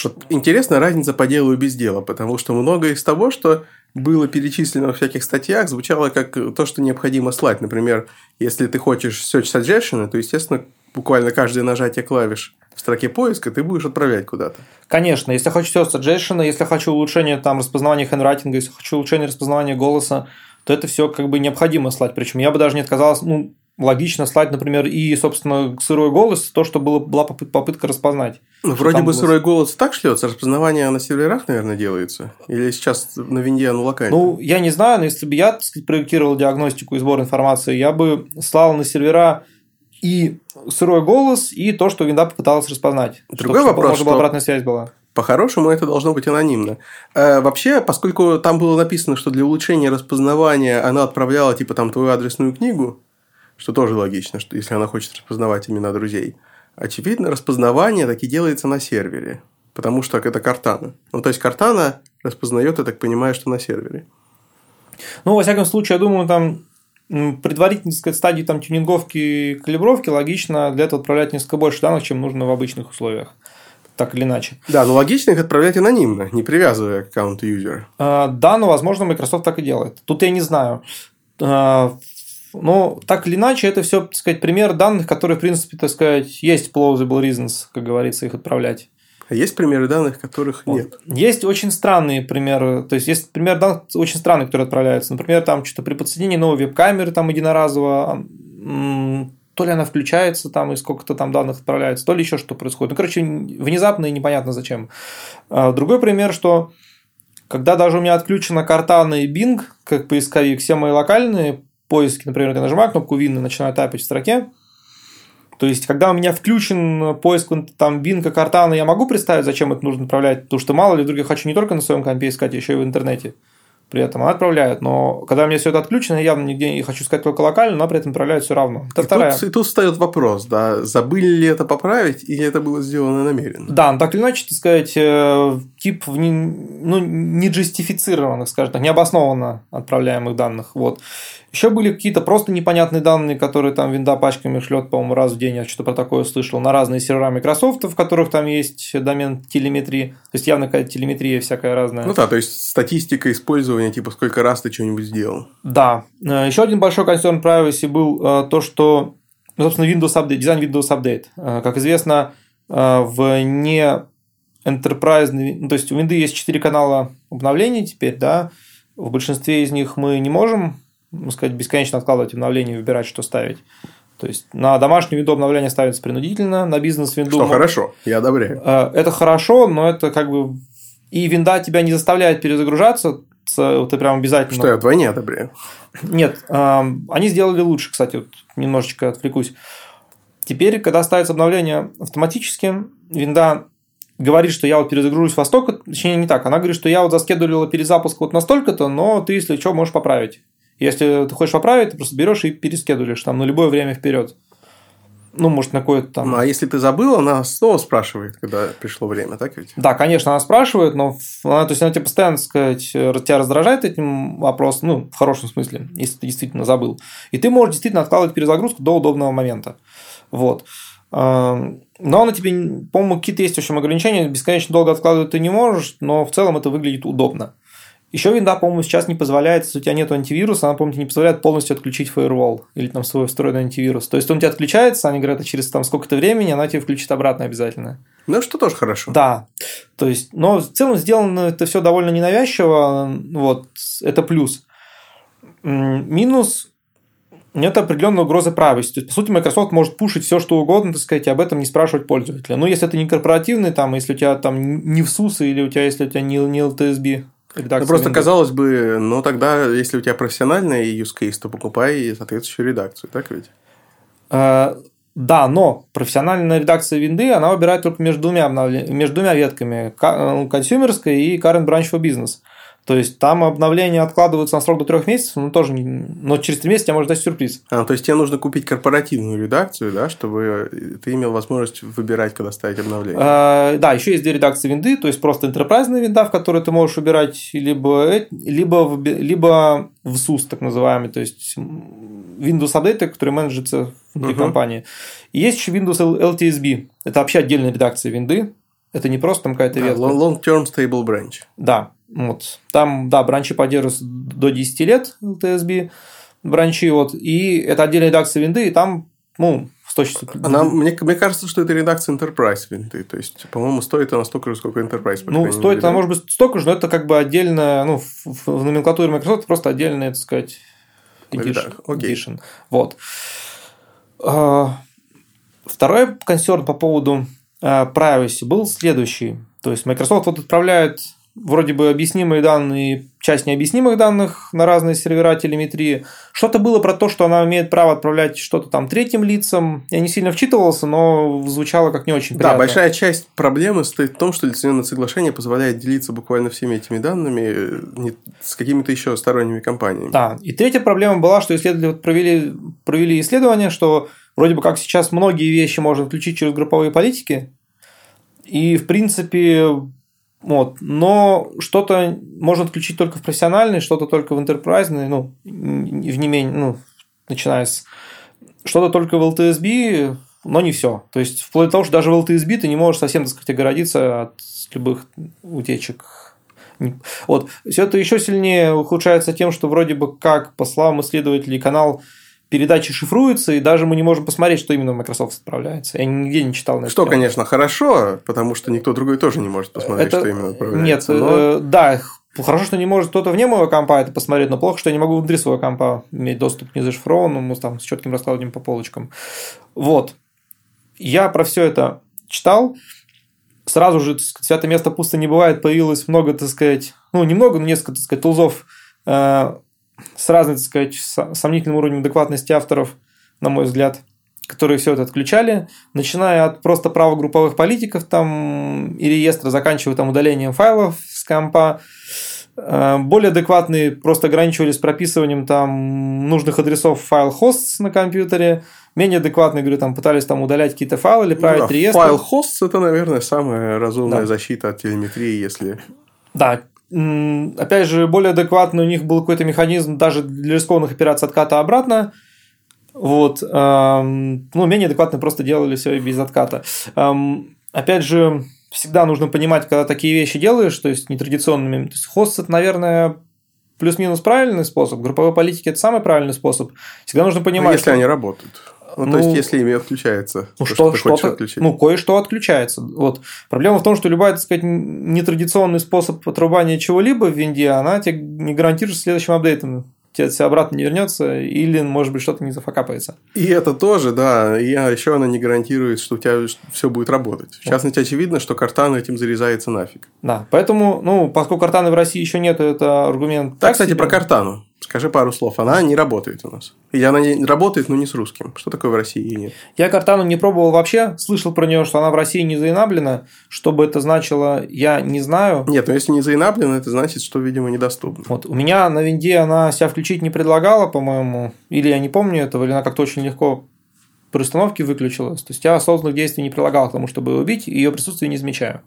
Вот интересная разница по делу и без дела, потому что многое из того, что было перечислено в всяких статьях, звучало как то, что необходимо слать. Например, если ты хочешь search suggestion, то, естественно, буквально каждое нажатие клавиш в строке поиска ты будешь отправлять куда-то. Конечно, если хочу все suggestion, если хочу улучшение там, распознавания хендрайтинга, если хочу улучшение распознавания голоса, то это все как бы необходимо слать. Причем я бы даже не отказался, ну, логично слать, например, и, собственно, сырой голос, то, что было, была попытка распознать. Ну, вроде бы было... сырой голос так шлется, распознавание на серверах, наверное, делается? Или сейчас на винде оно локально? Ну, я не знаю, но если бы я, так сказать, проектировал диагностику и сбор информации, я бы слал на сервера и сырой голос, и то, что винда попыталась распознать. Другой чтобы, вопрос, чтобы что... обратная связь была. По-хорошему, это должно быть анонимно. Э, вообще, поскольку там было написано, что для улучшения распознавания она отправляла, типа, там, твою адресную книгу, что тоже логично, что если она хочет распознавать имена друзей, очевидно, распознавание таки делается на сервере, потому что это картана. Ну, то есть, картана распознает, я так понимаю, что на сервере. Ну, во всяком случае, я думаю, там предварительной сказать, стадии там, тюнинговки и калибровки логично для этого отправлять несколько больше данных, чем нужно в обычных условиях. Так или иначе. Да, но логично их отправлять анонимно, не привязывая к аккаунту юзера. А, да, но, возможно, Microsoft так и делает. Тут я не знаю. А, но так или иначе, это все, так сказать, пример данных, которые, в принципе, так сказать, есть plausible reasons, как говорится, их отправлять. А есть примеры данных, которых Вот. нет? Есть очень странные примеры. То есть, есть пример данных очень странный, которые отправляются. Например, там что-то при подсоединении новой веб-камеры там единоразово, то ли она включается там и сколько-то там данных отправляется, то ли еще что происходит. Ну, короче, внезапно и непонятно зачем. А, Другой пример, что когда даже у меня отключена Cortana и Bing как поисковик, все мои локальные поиски, например, я нажимаю кнопку Win и начинаю тапать в строке, то есть, когда у меня включен поиск там и Cortana, я могу представить, зачем это нужно отправлять, потому что мало ли вдруг я хочу не только на своем компе искать, а еще и в интернете. При этом она отправляет, но когда у меня все это отключено, я явно нигде не хочу искать только локально, но при этом отправляет все равно. Это И вторая. тут, и тут встает вопрос, да, забыли ли это поправить, или это было сделано намеренно? Да, но так или иначе, так сказать, э, тип в не, ну, не джестифицированных, скажем так, необоснованно отправляемых данных. Вот. Еще были какие-то просто непонятные данные, которые там винда пачками шлет, по-моему, раз в день, я что-то про такое слышал, на разные сервера Microsoft, в которых там есть домен телеметрии. То есть явно какая-то телеметрия всякая разная. Ну да, то есть статистика использования, типа сколько раз ты что-нибудь сделал. Да. Э, Еще один большой концерн privacy был э, то, что, ну, собственно, Windows Update, дизайн Windows Update. Э, Как известно, в не enterprise, ну, то есть у Windows есть 4 канала обновлений теперь, да, в большинстве из них мы не можем, ну, сказать, бесконечно откладывать обновления и выбирать, что ставить. То есть на домашнюю винду обновление ставится принудительно, на бизнес-винду... Что хорошо, я одобряю. Э, Это хорошо, но это как бы... И винда тебя не заставляет перезагружаться, ц- ты прям обязательно... Что я вдвойне одобряю. Нет, эм, они сделали лучше, кстати, вот немножечко отвлекусь. Теперь, когда ставится обновление автоматически, винда говорит, что я вот перезагружусь во столько, точнее не так, она говорит, что я вот заскедулила перезапуск вот настолько-то, но ты, если что, можешь поправить. Если ты хочешь поправить, ты просто берешь и перескедулишь там на любое время вперед. Ну, может, на какое-то там... Ну, а если ты забыл, она снова спрашивает, когда пришло время, так ведь? Да, конечно, она спрашивает, но она, то есть она тебя постоянно, сказать, тебя раздражает этим вопросом, ну, в хорошем смысле, если ты действительно забыл. И ты можешь действительно откладывать перезагрузку до удобного момента. Вот. Но она тебе, по-моему, какие-то есть в общем ограничения, бесконечно долго откладывать ты не можешь, но в целом это выглядит удобно. Еще винда, по-моему, сейчас не позволяет, если у тебя нет антивируса, она, по-моему, не позволяет полностью отключить фаервол или там свой встроенный антивирус. То есть он у тебя отключается, они говорят, а через там сколько-то времени она тебе включит обратно обязательно. Ну, что тоже хорошо. Да. То есть, но в целом сделано это все довольно ненавязчиво. Вот, это плюс. Минус нет определенной угрозы правости. То есть, по сути, Microsoft может пушить все, что угодно, так сказать, и об этом не спрашивать пользователя. Ну, если это не корпоративный, там, если у тебя там не в СУС, или у тебя, если у тебя не, не LTSB, редакция Ну, просто Windows. казалось бы, ну тогда, если у тебя профессиональный use case, то покупай соответствующую редакцию, так ведь? Э, Да, но профессиональная редакция винды, она выбирает только между двумя, обновле- между двумя ветками, ка- э, консюмерской и current branch for business. То есть там обновления откладываются на срок до трех месяцев, но тоже не... но через три месяца тебя может дать сюрприз. А, то есть тебе нужно купить корпоративную редакцию, да, чтобы ты имел возможность выбирать, когда ставить обновление. Э, Да, еще есть две редакции винды, то есть просто enterprise винда, в которой ты можешь выбирать либо, либо, либо в SUS, так называемый, то есть Windows Update, который менеджится внутри Мгм. компании. И есть еще Windows LTSB. Это вообще отдельная редакция винды. Это не просто там какая-то ветка. long- Long-term stable branch. Да, вот. Там, да, бранчи поддерживаются до 10 лет LTSB бранчи, вот, и это отдельная редакция винды, и там, ну, с точки Она, мне, мне кажется, что это редакция Enterprise винты. То есть, по-моему, стоит она столько же, сколько Enterprise. ну, стоит она, может быть, столько же, но это как бы отдельно, ну, в, в- номенклатуре Microsoft просто отдельная, так сказать, edition. Редак- окей. edition. Вот. А, Второй консерн по поводу а, privacy был следующий. То есть Microsoft вот отправляет вроде бы объяснимые данные, часть необъяснимых данных на разные сервера телеметрии. Что-то было про то, что она имеет право отправлять что-то там третьим лицам. Я не сильно вчитывался, но звучало как не очень Да, приятно. большая часть проблемы стоит в том, что лицензионное соглашение позволяет делиться буквально всеми этими данными э, с какими-то еще сторонними компаниями. Да. И третья проблема была, что исследователи провели, провели исследование, что вроде бы как сейчас многие вещи можно включить через групповые политики, и в принципе вот, но что-то можно отключить только в профессиональный, что-то только в enterprise, ну, в не менее, ну, начиная с что-то только в LTSB, но не все. То есть, вплоть до того, что даже в LTSB ты не можешь совсем, так сказать, огородиться от любых утечек. Вот. Все это еще сильнее ухудшается тем, что вроде бы как, по словам исследователей, канал передачи шифруются, и даже мы не можем посмотреть, что именно Microsoft отправляется. Я нигде не читал на Что, конечно, хорошо, потому что никто другой тоже не может посмотреть, Это... что именно отправляется. Нет, но... э, да, хорошо, что не может кто-то вне моего компа это посмотреть, но плохо, что я не могу внутри своего компа иметь доступ к незашифрованному, там, с четким раскладыванием по полочкам. Вот. Я про все это читал. Сразу же, сказать, святое место пусто не бывает, появилось много, так сказать, ну, немного, но несколько, так сказать, тулзов э, с разным, так сказать, сомнительным уровнем адекватности авторов, на мой взгляд, которые все это отключали, начиная от просто права групповых политиков там и реестра, заканчивая там удалением файлов с компа. Э, более адекватные просто ограничивались прописыванием там нужных адресов файл хост на компьютере. Менее адекватные, говорю, там пытались там удалять какие-то файлы или править ну, да, реестр. Файл хост это, наверное, самая разумная да. защита от телеметрии, если. Да, опять же, более адекватный у них был какой-то механизм даже для рискованных операций отката обратно. Вот. Ну, менее адекватно просто делали все без отката. Опять же, всегда нужно понимать, когда такие вещи делаешь, то есть нетрадиционными. То есть хост это, наверное, плюс-минус правильный способ. Групповой политики это самый правильный способ. Всегда нужно понимать. Ну, если что... они работают. Ну, ну, то есть, если ими отключается. Ну, что, что что отключить. Ну, кое-что отключается. Вот. Проблема в том, что любая, так сказать, нетрадиционный способ отрубания чего-либо в винде, она тебе не гарантирует следующим апдейтом тебе все обратно не вернется, или, может быть, что-то не зафакапается. И это тоже, да. И еще она не гарантирует, что у тебя все будет работать. В частности, очевидно, что картан этим зарезается нафиг. Да, поэтому, ну, поскольку картаны в России еще нет, это аргумент. Так, кстати, себе. про картану. Скажи пару слов. Она не работает у нас. Или она не работает, но не с русским. Что такое в России нет? Я картану не пробовал вообще. Слышал про нее, что она в России не заинаблена. Что бы это значило, я не знаю. Нет, но если не заинаблена, это значит, что, видимо, недоступна. Вот. У меня на винде она себя включить не предлагала, по-моему. Или я не помню этого, или она как-то очень легко при установке выключилась. То есть я осознанных действий не прилагал к тому, чтобы ее убить, и ее присутствие не замечаю.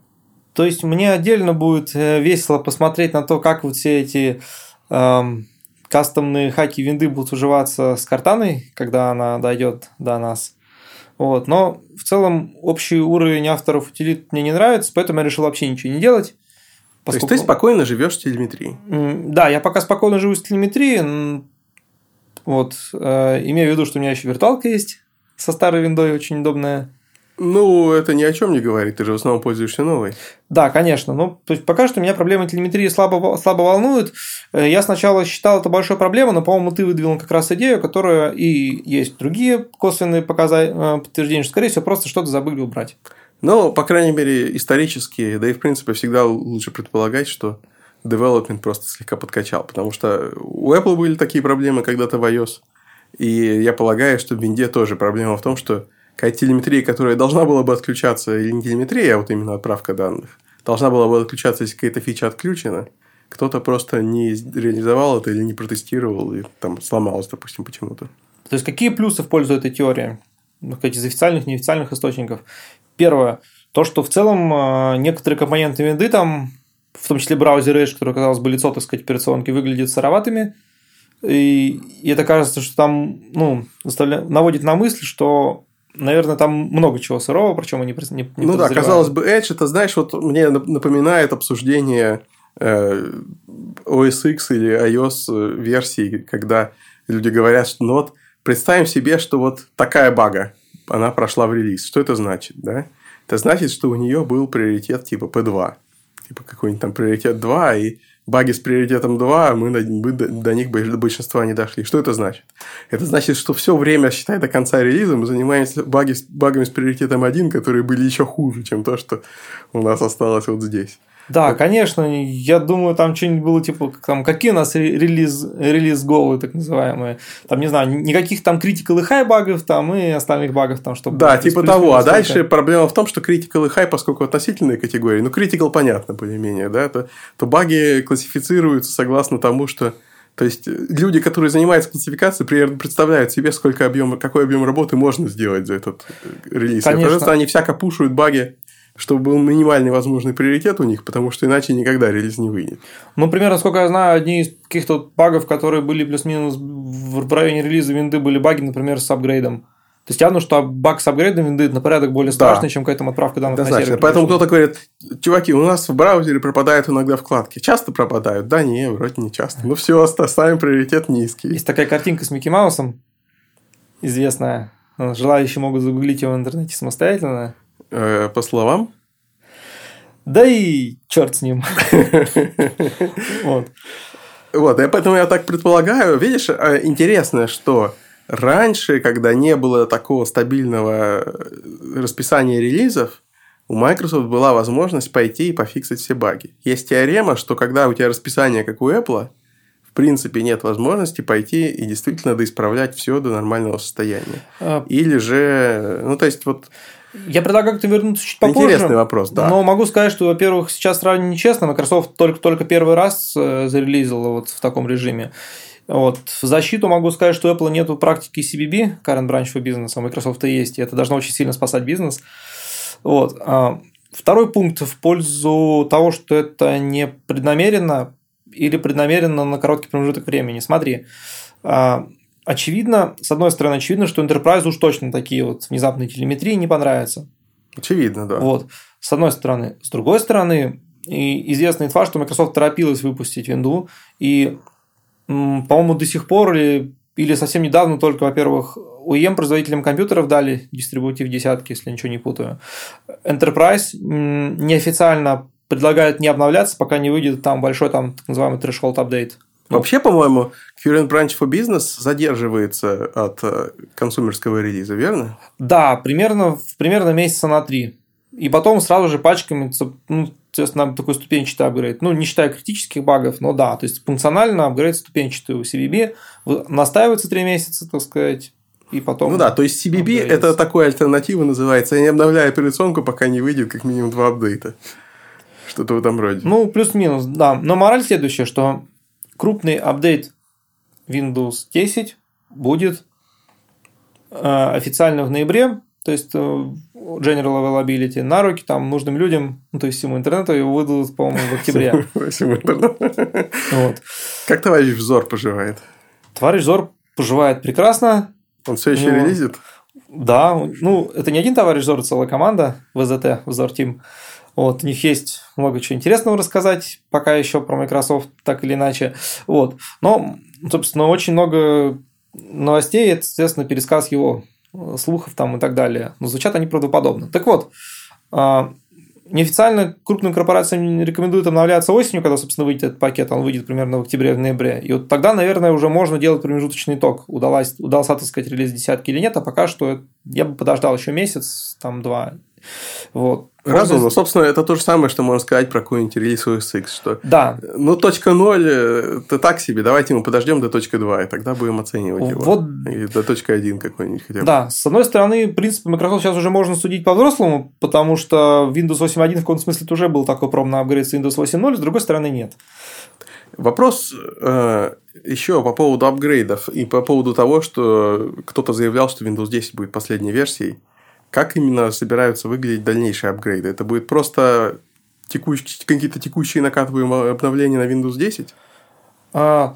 То есть мне отдельно будет э, весело посмотреть на то, как вот все эти эм, кастомные хаки винды будут уживаться с картаной, когда она дойдет до нас. Вот. Но в целом общий уровень авторов утилит мне не нравится, поэтому я решил вообще ничего не делать. Поскольку... То есть ты спокойно живешь с телеметрией? Да, я пока спокойно живу с телеметрией. Вот, э, имею в виду, что у меня еще виртуалка есть со старой виндой, очень удобная. Ну, это ни о чем не говорит, ты же в основном пользуешься новой. Да, конечно. Ну, то есть пока что меня проблема телеметрии слабо, слабо волнует. Э, я сначала считал это большой проблемой, но, по-моему, ты выдвинул как раз идею, которая и есть другие косвенные показания, э, подтверждения, что, скорее всего, просто что-то забыли убрать. Ну, по крайней мере, исторически, да и в принципе всегда лучше предполагать, что development просто слегка подкачал, потому что у Apple были такие проблемы когда-то в iOS, и я полагаю, что в винде тоже проблема в том, что какая телеметрия, которая должна была бы отключаться, или не телеметрия, а вот именно отправка данных, должна была бы отключаться, если какая-то фича отключена, кто-то просто не реализовал это или не протестировал, и там сломалось, допустим, почему-то. То есть, какие плюсы в пользу этой теории? Ну, из официальных, неофициальных источников. Первое. То, что в целом а, некоторые компоненты винды, там, в том числе браузер Edge, который, казалось бы, лицо, так сказать, операционки, выглядит сыроватыми. И, и это кажется, что там ну, наводит на мысль, что наверное, там много чего сырого, причем они не, не Ну да, казалось бы, Edge, это, знаешь, вот мне напоминает обсуждение э, OS X или iOS э, версии, когда люди говорят, что ну вот представим себе, что вот такая бага, она прошла в релиз. Что это значит, да? Это значит, что у нее был приоритет типа P2. Типа какой-нибудь там приоритет 2, и баги с приоритетом 2, мы, мы до, до них до большинства не дошли. Что это значит? Это значит, что все время, считай, до конца релиза мы занимаемся баги, багами с приоритетом 1, которые были еще хуже, чем то, что у нас осталось вот здесь. Да, так. конечно, я думаю, там что-нибудь было типа, там, какие у нас релиз, релиз голы, так называемые. Там, не знаю, никаких там critical и high багов там и остальных багов там, чтобы... Да, типа того. А дальше проблема в том, что critical и high, поскольку относительные категории, ну, critical понятно более-менее, да, то, то баги классифицируются согласно тому, что то есть люди, которые занимаются классификацией, примерно представляют себе, сколько объем, какой объем работы можно сделать за этот э, релиз. Конечно. Потому что они всяко пушают баги чтобы был минимальный возможный приоритет у них, потому что иначе никогда релиз не выйдет. Ну, примерно, насколько я знаю, одни из каких-то багов, которые были плюс-минус в районе релиза винды, были баги, например, с апгрейдом. То есть явно, что баг с апгрейдом винды на порядок более страшный, да. чем к этому отправка данных да, на сервер. Поэтому кто-то говорит, чуваки, у нас в браузере пропадают иногда вкладки. Часто пропадают? Да, не, вроде не часто. Ну все, ставим приоритет низкий. Есть такая картинка с Микки Маусом, известная. Желающие могут загуглить его в интернете самостоятельно. Э, по словам? Да и черт с ним. Вот. Вот, и поэтому я так предполагаю. Видишь, э, интересно, что раньше, когда не было такого стабильного расписания релизов, у Microsoft была возможность пойти и пофиксить все баги. Есть теорема, что когда у тебя расписание, как у Apple, в принципе, нет возможности пойти и действительно доисправлять все до нормального состояния. А... Или же, ну, то есть, вот я предлагаю как-то вернуться чуть попозже. Интересный вопрос, да. Но могу сказать, что, во-первых, сейчас сравнение нечестно. Microsoft только-только первый раз э, зарелизила вот в таком режиме. Вот. В защиту могу сказать, что у Apple нет практики CBB, Current Branch for Business, а Microsoft есть, и это должно очень сильно спасать бизнес. Вот. А второй пункт в пользу того, что это не преднамеренно или преднамеренно на короткий промежуток времени. Смотри, а, очевидно, с одной стороны, очевидно, что Enterprise уж точно такие вот внезапные телеметрии не понравятся. Очевидно, да. Вот. С одной стороны. С другой стороны, и известная инфа, что Microsoft торопилась выпустить винду, и, по-моему, до сих пор или, или совсем недавно только, во-первых, OEM производителям компьютеров дали дистрибутив десятки, если ничего не путаю. Enterprise неофициально предлагает не обновляться, пока не выйдет там большой там так называемый threshold update. Вообще, по-моему, Current Branch for Business задерживается от э, консумерского релиза, верно? Да, примерно, примерно месяца на три. И потом сразу же пачками, ну, соответственно, такой ступенчатый апгрейд. Ну, не считая критических багов, но да, то есть функционально апгрейд ступенчатый у CBB настаивается три месяца, так сказать, и потом... Ну да, то есть CBB – это такой альтернатива называется. Я не обновляю операционку, пока не выйдет как минимум два апдейта. Что-то в этом роде. Ну, плюс-минус, да. Но мораль следующая, что крупный апдейт Windows 10 будет э, официально в ноябре, то есть э, General Availability на руки там нужным людям, ну, то есть всему интернету его выдадут, по-моему, в октябре. Вот. Как товарищ Взор поживает? Товарищ Взор поживает прекрасно. Он все еще релизит? Да, ну, это не один товарищ Взор, целая команда ВЗТ, Взор Team. Вот, у них есть много чего интересного рассказать, пока еще про Microsoft так или иначе. Вот. Но, собственно, очень много новостей, это, естественно, пересказ его э, слухов там и так далее. Но звучат они правдоподобно. Так вот, а, неофициально крупным корпорациям рекомендуют обновляться осенью, когда, собственно, выйдет этот пакет, он выйдет примерно в октябре-ноябре. И вот тогда, наверное, уже можно делать промежуточный итог, удалось, удался, так сказать, релиз десятки или нет, а пока что я бы подождал еще месяц, там два, вот. Разумно. Можно... Собственно, это то же самое, что можно сказать про какой-нибудь релиз OS X, что да. ну, точка 0 это так себе, давайте мы подождем до точки 2, и тогда будем оценивать его. Вот... И до точки 1 какой-нибудь хотя бы. Да, с одной стороны, в принципе, Microsoft сейчас уже можно судить по-взрослому, потому что Windows 8.1 в каком-то смысле уже был такой пробный апгрейд с Windows 8.0, с другой стороны, нет. Вопрос э, еще по поводу апгрейдов и по поводу того, что кто-то заявлял, что Windows 10 будет последней версией. Как именно собираются выглядеть дальнейшие апгрейды? Это будет просто текущие, какие-то текущие накатываемые обновления на Windows 10? А,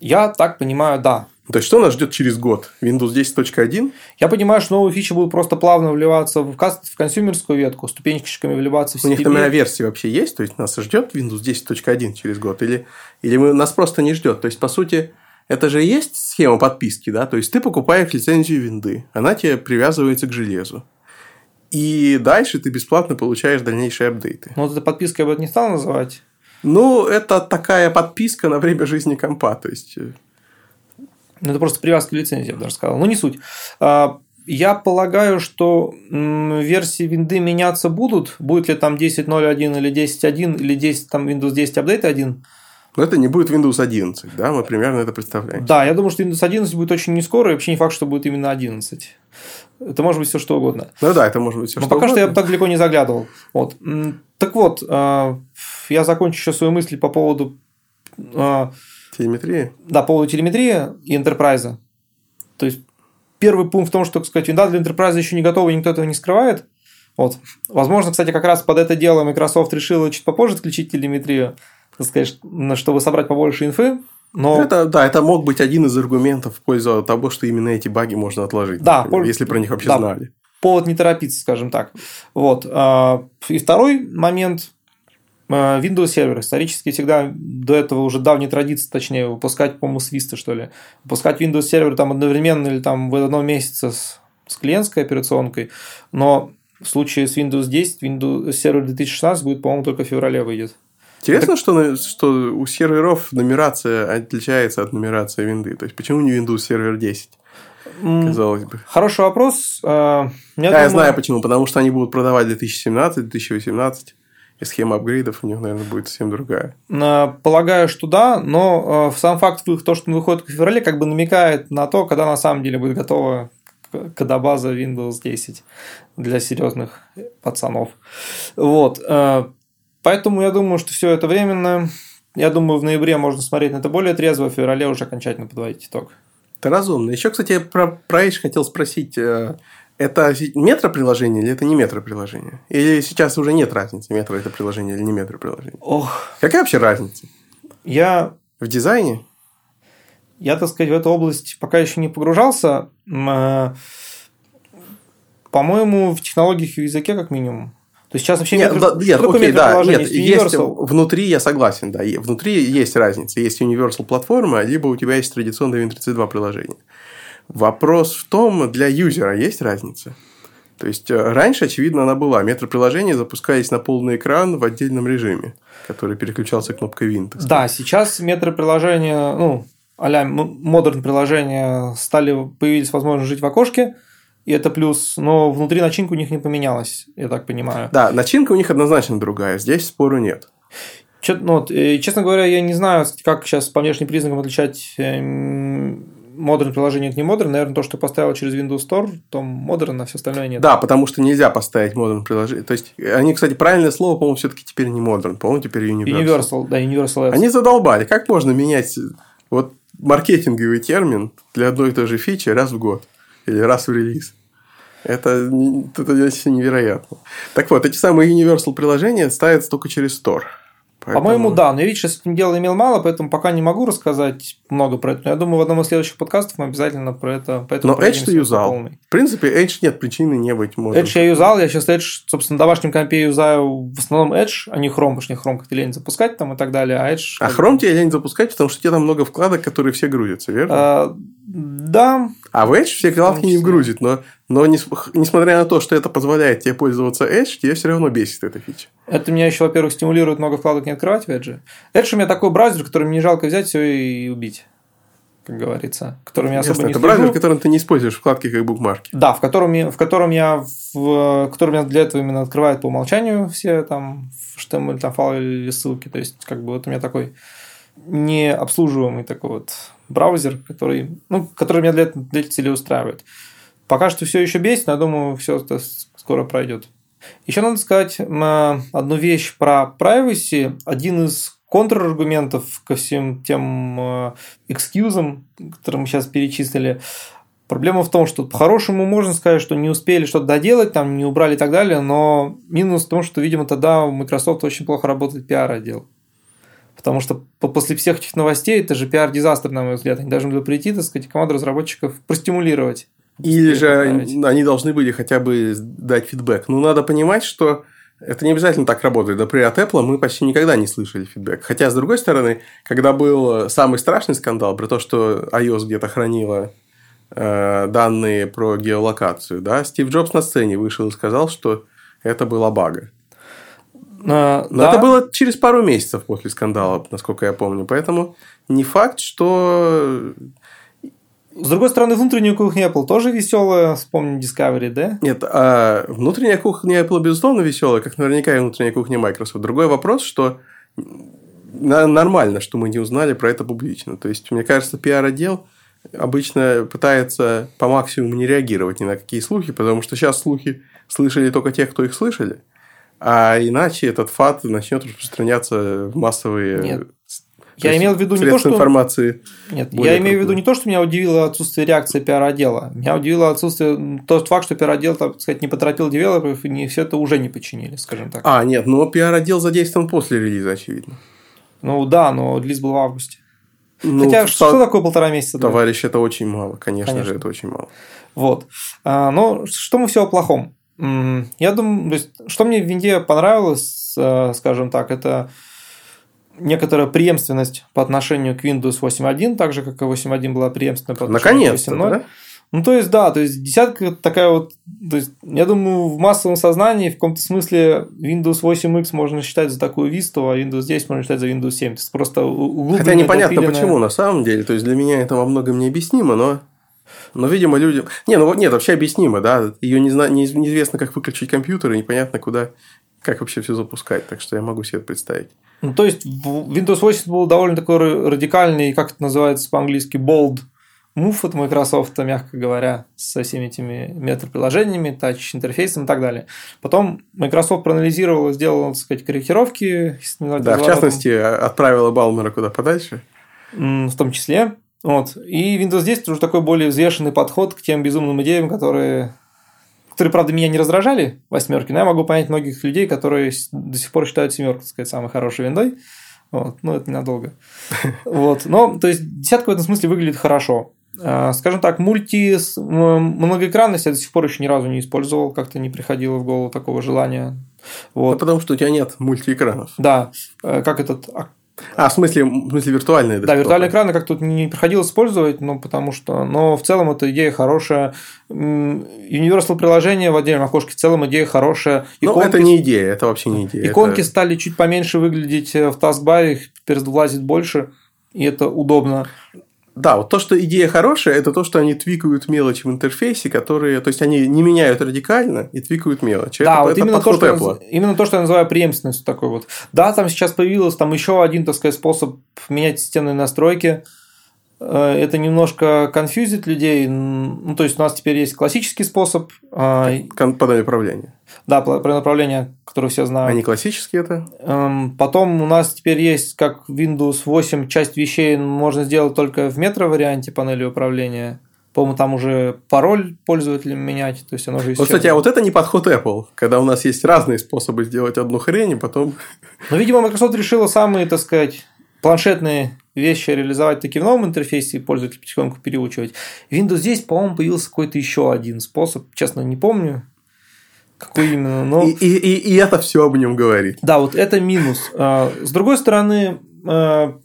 я так понимаю, да. То есть, что нас ждет через год? Windows 10.1? Я понимаю, что новые фичи будут просто плавно вливаться в, в консюмерскую ветку, ступенчиками вливаться в CTB. У них номера версии вообще есть? То есть, нас ждет Windows 10.1 через год? Или, или мы, нас просто не ждет? То есть, по сути, это же есть схема подписки, да? То есть ты покупаешь лицензию винды, она тебе привязывается к железу. И дальше ты бесплатно получаешь дальнейшие апдейты. Ну, вот эта подписка я бы не стал называть. Ну, это такая подписка на время жизни компа. То есть... Э, ну, это просто привязка к лицензии, я бы даже сказал. Ну, не суть. А, я полагаю, что версии винды меняться будут. Будет ли там 10.0.1 или 10.1 или 10, там Windows 10 апдейт 1. Но это не будет Windows 11, да? Мы примерно это представляем. Да, я думаю, что Windows 11 будет очень не скоро, и вообще не факт, что будет именно 11. Это может быть все что угодно. Ну да, это может быть все Но что пока угодно. что я так далеко не заглядывал. Вот. Так вот, э, я закончу еще свою мысль по поводу э, телеметрии. Да, по поводу телеметрии и Enterprise. То есть первый пункт в том, что, так сказать, винда для Enterprise еще не готова, и никто этого не скрывает. Вот. Возможно, кстати, как раз под это дело Microsoft решила чуть попозже отключить телеметрию так сказать, чтобы собрать побольше инфы, но... Это, да, это мог быть один из аргументов в пользу того, что именно эти баги можно отложить. Да, например, если про них вообще да, знали. Повод не торопиться, скажем так. Вот. А, и второй момент. Э, Windows сервер исторически всегда до этого уже давней традиции, точнее, выпускать, по-моему, с Vista, что ли. Выпускать Windows сервер там одновременно или там в одном месяце с, с клиентской операционкой, но в случае с Windows 10 Windows сервер 2016 будет, по-моему, только в феврале выйдет. Интересно, так... что, что у серверов нумерация отличается от нумерации винды. То есть, почему не Windows сервер 10? Казалось бы. Хороший вопрос. А, я, думаю... я знаю почему. Потому что они будут продавать 2017, 2018. И схема апгрейдов у них, наверное, будет совсем другая. Полагаю, что да, но э, сам факт то, что он выходит в феврале, как бы намекает на то, когда на самом деле будет готова кодобаза Windows 10 для серьезных пацанов. Вот. Поэтому я думаю, что все это временно. Я думаю, в ноябре можно смотреть на это более трезво, в феврале уже окончательно подводить итог. Это разумно. Еще, кстати, я про, про Edge хотел спросить. Э, это метро-приложение или это не метро-приложение? Или сейчас уже нет разницы, метро это приложение или не метро-приложение? Ох. Какая вообще разница? Я... В дизайне? Я, так сказать, в эту область пока еще не погружался. Э, по-моему, в технологиях и языке как минимум. То есть сейчас вообще нет, метро... да, нет, окей, да, нет, есть, внутри, я согласен, да, внутри есть разница, есть Universal платформа, либо у тебя есть традиционное Win32 приложение. Вопрос в том, для юзера есть разница? То есть, э, раньше, очевидно, она была. Метроприложения запускались на полный экран в отдельном режиме, который переключался кнопкой Win. Да, сейчас метроприложения, ну, а-ля модерн приложения стали, появились возможность жить в окошке, и это плюс, но внутри начинка у них не поменялась, я так понимаю. Да, начинка у них однозначно другая, здесь спору нет. Чё, ну, вот, честно говоря, я не знаю, как сейчас по внешним признакам отличать эм, модерн приложение это не модерн, наверное, то, что поставил через Windows Store, то модерн, а все остальное нет. Да, потому что нельзя поставить модерн приложение. То есть, они, кстати, правильное слово, по-моему, все-таки теперь не модерн, по-моему, теперь Universal. Universal, да, Universal Apps. Они задолбали. Как можно менять вот маркетинговый термин для одной и той же фичи раз в год или раз в релиз? Это, это невероятно. Так вот, эти самые Universal приложения ставятся только через Store. Поэтому... По-моему, да. Но я, видишь, с этим делом имел мало, поэтому пока не могу рассказать много про это. Но я думаю, в одном из следующих подкастов мы обязательно про это Но Edge ты юзал. Полный. В принципе, Edge нет причины не быть модным. Edge я юзал. Я сейчас Edge, собственно, на домашнем компе юзаю в основном Edge, а не Chrome, потому что не Chrome как-то лень запускать там и так далее. А Edge... А Chrome тебе лень запускать, потому что тебе там много вкладок, которые все грузятся, верно? А, да. А в Edge все вкладки не грузит, но но несмотря на то, что это позволяет тебе пользоваться Edge, тебе все равно бесит эта фича. Это меня еще, во-первых, стимулирует много вкладок не открывать в Edge. Edge у меня такой браузер, который мне жалко взять все и убить как говорится, которым я особо Ясно, не Это браузер, в котором ты не используешь вкладки как букмарки. Да, в котором, я, в котором я в котором я для этого именно открывает по умолчанию все там HTML, там файлы или ссылки. То есть, как бы вот у меня такой необслуживаемый такой вот браузер, который, ну, который меня для, для целей устраивает. Пока что все еще бесит, но я думаю, все это скоро пройдет. Еще надо сказать одну вещь про privacy. Один из контраргументов ко всем тем э, экскьюзам, которые мы сейчас перечислили, Проблема в том, что по-хорошему можно сказать, что не успели что-то доделать, там не убрали и так далее, но минус в том, что, видимо, тогда у Microsoft очень плохо работает пиар-отдел. Потому что после всех этих новостей это же пиар-дизастер, на мой взгляд. Они должны были прийти, так сказать, команду разработчиков простимулировать. Или же они должны были хотя бы дать фидбэк. Ну, надо понимать, что это не обязательно так работает. Например, от Apple мы почти никогда не слышали фидбэк. Хотя, с другой стороны, когда был самый страшный скандал про то, что iOS где-то хранила э, данные про геолокацию, да, Стив Джобс на сцене вышел и сказал, что это была бага. А, Но да. это было через пару месяцев после скандала, насколько я помню. Поэтому не факт, что с другой стороны, внутренняя кухня Apple тоже веселая, вспомни Discovery, да? Нет, а внутренняя кухня Apple, безусловно, веселая, как наверняка и внутренняя кухня Microsoft. Другой вопрос, что нормально, что мы не узнали про это публично. То есть, мне кажется, пиар-отдел обычно пытается по максимуму не реагировать ни на какие слухи, потому что сейчас слухи слышали только те, кто их слышали, а иначе этот фат начнет распространяться в массовые Нет. Я имел в виду не то, что... информации. Нет, я имею в виду не то, что меня удивило отсутствие реакции пиар-отдела. Меня удивило отсутствие... Тот факт, что пиар-отдел, так сказать, не поторопил девелоперов, и не все это уже не починили, скажем так. А, нет, но пиар-отдел задействован после релиза, очевидно. Ну да, но релиз был в августе. Ну, Хотя, что, что такое полтора месяца? Товарищ, это очень мало. Конечно, Конечно. же, это очень мало. Вот. А, но что мы все о плохом? Я думаю, то есть, что мне в винде понравилось, э, скажем так, это некоторая преемственность по отношению к Windows 8.1, так же, как и 8.1 была преемственна по отношению Наконец-то, к 8.0. Да? Ну, то есть, да, то есть десятка такая вот, то есть, я думаю, в массовом сознании в каком-то смысле Windows 8X можно считать за такую Vista, а Windows 10 можно считать за Windows 7. То есть, просто Хотя непонятно допиленная... почему на самом деле, то есть, для меня это во многом необъяснимо, но но, видимо, людям... Не, ну нет, вообще объяснимо, да. Ее не зна... неизвестно, как выключить компьютер, и непонятно, куда, как вообще все запускать. Так что я могу себе это представить. Ну, то есть, Windows 8 был довольно такой радикальный, как это называется по-английски, bold move от Microsoft, мягко говоря, со всеми этими метро-приложениями, тач-интерфейсом и так далее. Потом Microsoft проанализировала, сделала, так сказать, корректировки. Да, в частности, отправила Балмера куда подальше. В том числе. Вот. И Windows 10 уже такой более взвешенный подход к тем безумным идеям, которые которые, правда, меня не раздражали, восьмерки, но я могу понять многих людей, которые до сих пор считают семерку, так сказать, самой хорошей виндой. Вот, ну, это ненадолго. Вот. Но, то есть, десятка в этом смысле выглядит хорошо. А, скажем так, мульти многоэкранность я до сих пор еще ни разу не использовал, как-то не приходило в голову такого желания. Вот. Ну, потому что у тебя нет мультиэкранов. Да, э, как этот а, в смысле, в смысле виртуальные Да, виртуальные экраны как тут не приходилось использовать, ну, потому что... Но в целом эта идея хорошая. Universal приложение в отдельном окошке в целом идея хорошая. Иконки... Ну, это не идея, это вообще не идея. Иконки это... стали чуть поменьше выглядеть в таскбаре, их теперь влазит больше, и это удобно. Да, вот то, что идея хорошая, это то, что они твикают мелочи в интерфейсе, которые, то есть они не меняют радикально и твикают мелочи. Да, это, вот это именно, то, что я, именно то, что я называю преемственностью такой вот. Да, там сейчас появился там еще один, так сказать, способ менять системные настройки. Э, это немножко конфьюзит людей. Ну, то есть у нас теперь есть классический способ. Э, Подание управления. Да, направление, которое все знают. Они классические это? Эм, потом у нас теперь есть, как Windows 8, часть вещей можно сделать только в метро-варианте панели управления. По-моему, там уже пароль пользователям менять, то есть оно уже Вот, кстати, а вот это не подход Apple, когда у нас есть разные способы сделать одну хрень, и потом... Ну, видимо, Microsoft решила самые, так сказать, планшетные вещи реализовать таки в новом интерфейсе и пользователь потихоньку переучивать. Windows здесь, по-моему, появился какой-то еще один способ, честно, не помню. Какой именно? Но... И, и, и, и это все об нем говорит. Да, вот это минус. А, с другой стороны, а,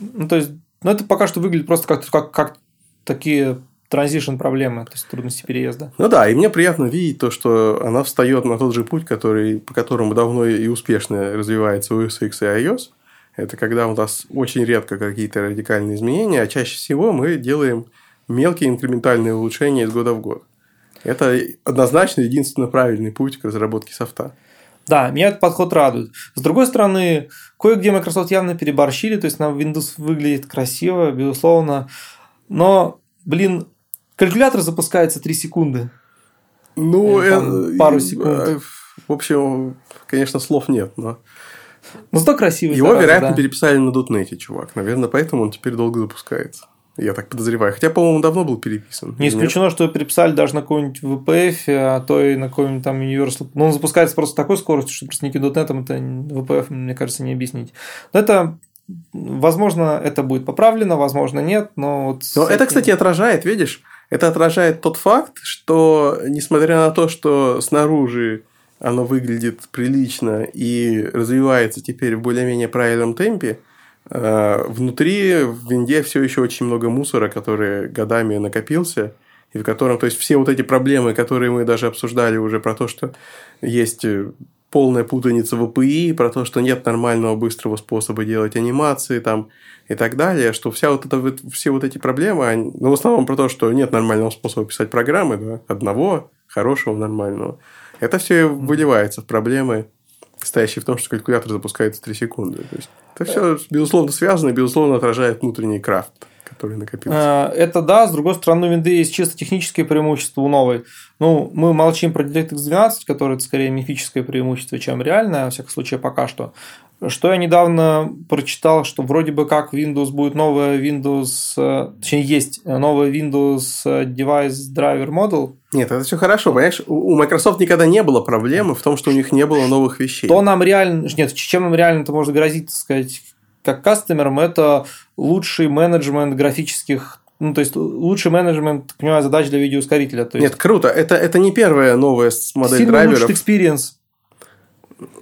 ну, то есть, ну, это пока что выглядит просто как, как, как такие транзишн проблемы, то есть трудности переезда. Ну да, и мне приятно видеть то, что она встает на тот же путь, который, по которому давно и успешно развивается OS X и iOS. Это когда у нас очень редко какие-то радикальные изменения, а чаще всего мы делаем мелкие инкрементальные улучшения из года в год. Это однозначно единственно правильный путь к разработке софта. Да, меня этот подход радует. С другой стороны, кое-где Microsoft явно переборщили, то есть на Windows выглядит красиво, безусловно, но, блин, калькулятор запускается 3 секунды. Ну, это, пару секунд. Э, в общем, конечно, слов нет, но... Ну, зато красивый. Его, вероятно, да. переписали на дотнете, чувак. Наверное, поэтому он теперь долго запускается. Я так подозреваю. Хотя, по-моему, давно был переписан. Не исключено, что переписали даже на какой-нибудь VPF, а то и на какой-нибудь там Universal. Но он запускается просто такой скоростью, что просто никаким .NET это VPF, мне кажется, не объяснить. Но это Возможно, это будет поправлено, возможно, нет, но вот Но этим... это, кстати, отражает, видишь, это отражает тот факт, что несмотря на то, что снаружи оно выглядит прилично и развивается теперь в более-менее правильном темпе, э, внутри в винде все еще очень много мусора, который годами накопился, и в котором, то есть, все вот эти проблемы, которые мы даже обсуждали уже про то, что есть полная путаница в API, про то, что нет нормального быстрого способа делать анимации там и так далее, что вся вот это, все вот эти проблемы, они, ну, в основном про то, что нет нормального способа писать программы, да, одного хорошего, нормального. Это все выливается в проблемы, стоящие в том, что калькулятор запускается 3 секунды. То есть, это все, безусловно, связано и, безусловно, отражает внутренний крафт который накопился. Э, это да, с другой стороны, у винды есть чисто технические преимущества у новой. Ну, мы молчим про DirectX 12, который это скорее мифическое преимущество, чем реальное, во всяком случае, пока что. Что я недавно прочитал, что вроде бы как Windows будет новая Windows, э, точнее есть новая Windows Device Driver Model. Нет, это все хорошо, понимаешь, у Microsoft никогда не было проблемы в том, что у них не было новых вещей. То нам реально, нет, чем нам реально это может грозить, так сказать, как кастомерам, это лучший менеджмент графических ну, то есть лучший менеджмент, понимаю, задач для видеоускорителя. То есть... Нет, круто. Это, это не первая новая модель драйверов. улучшит experience.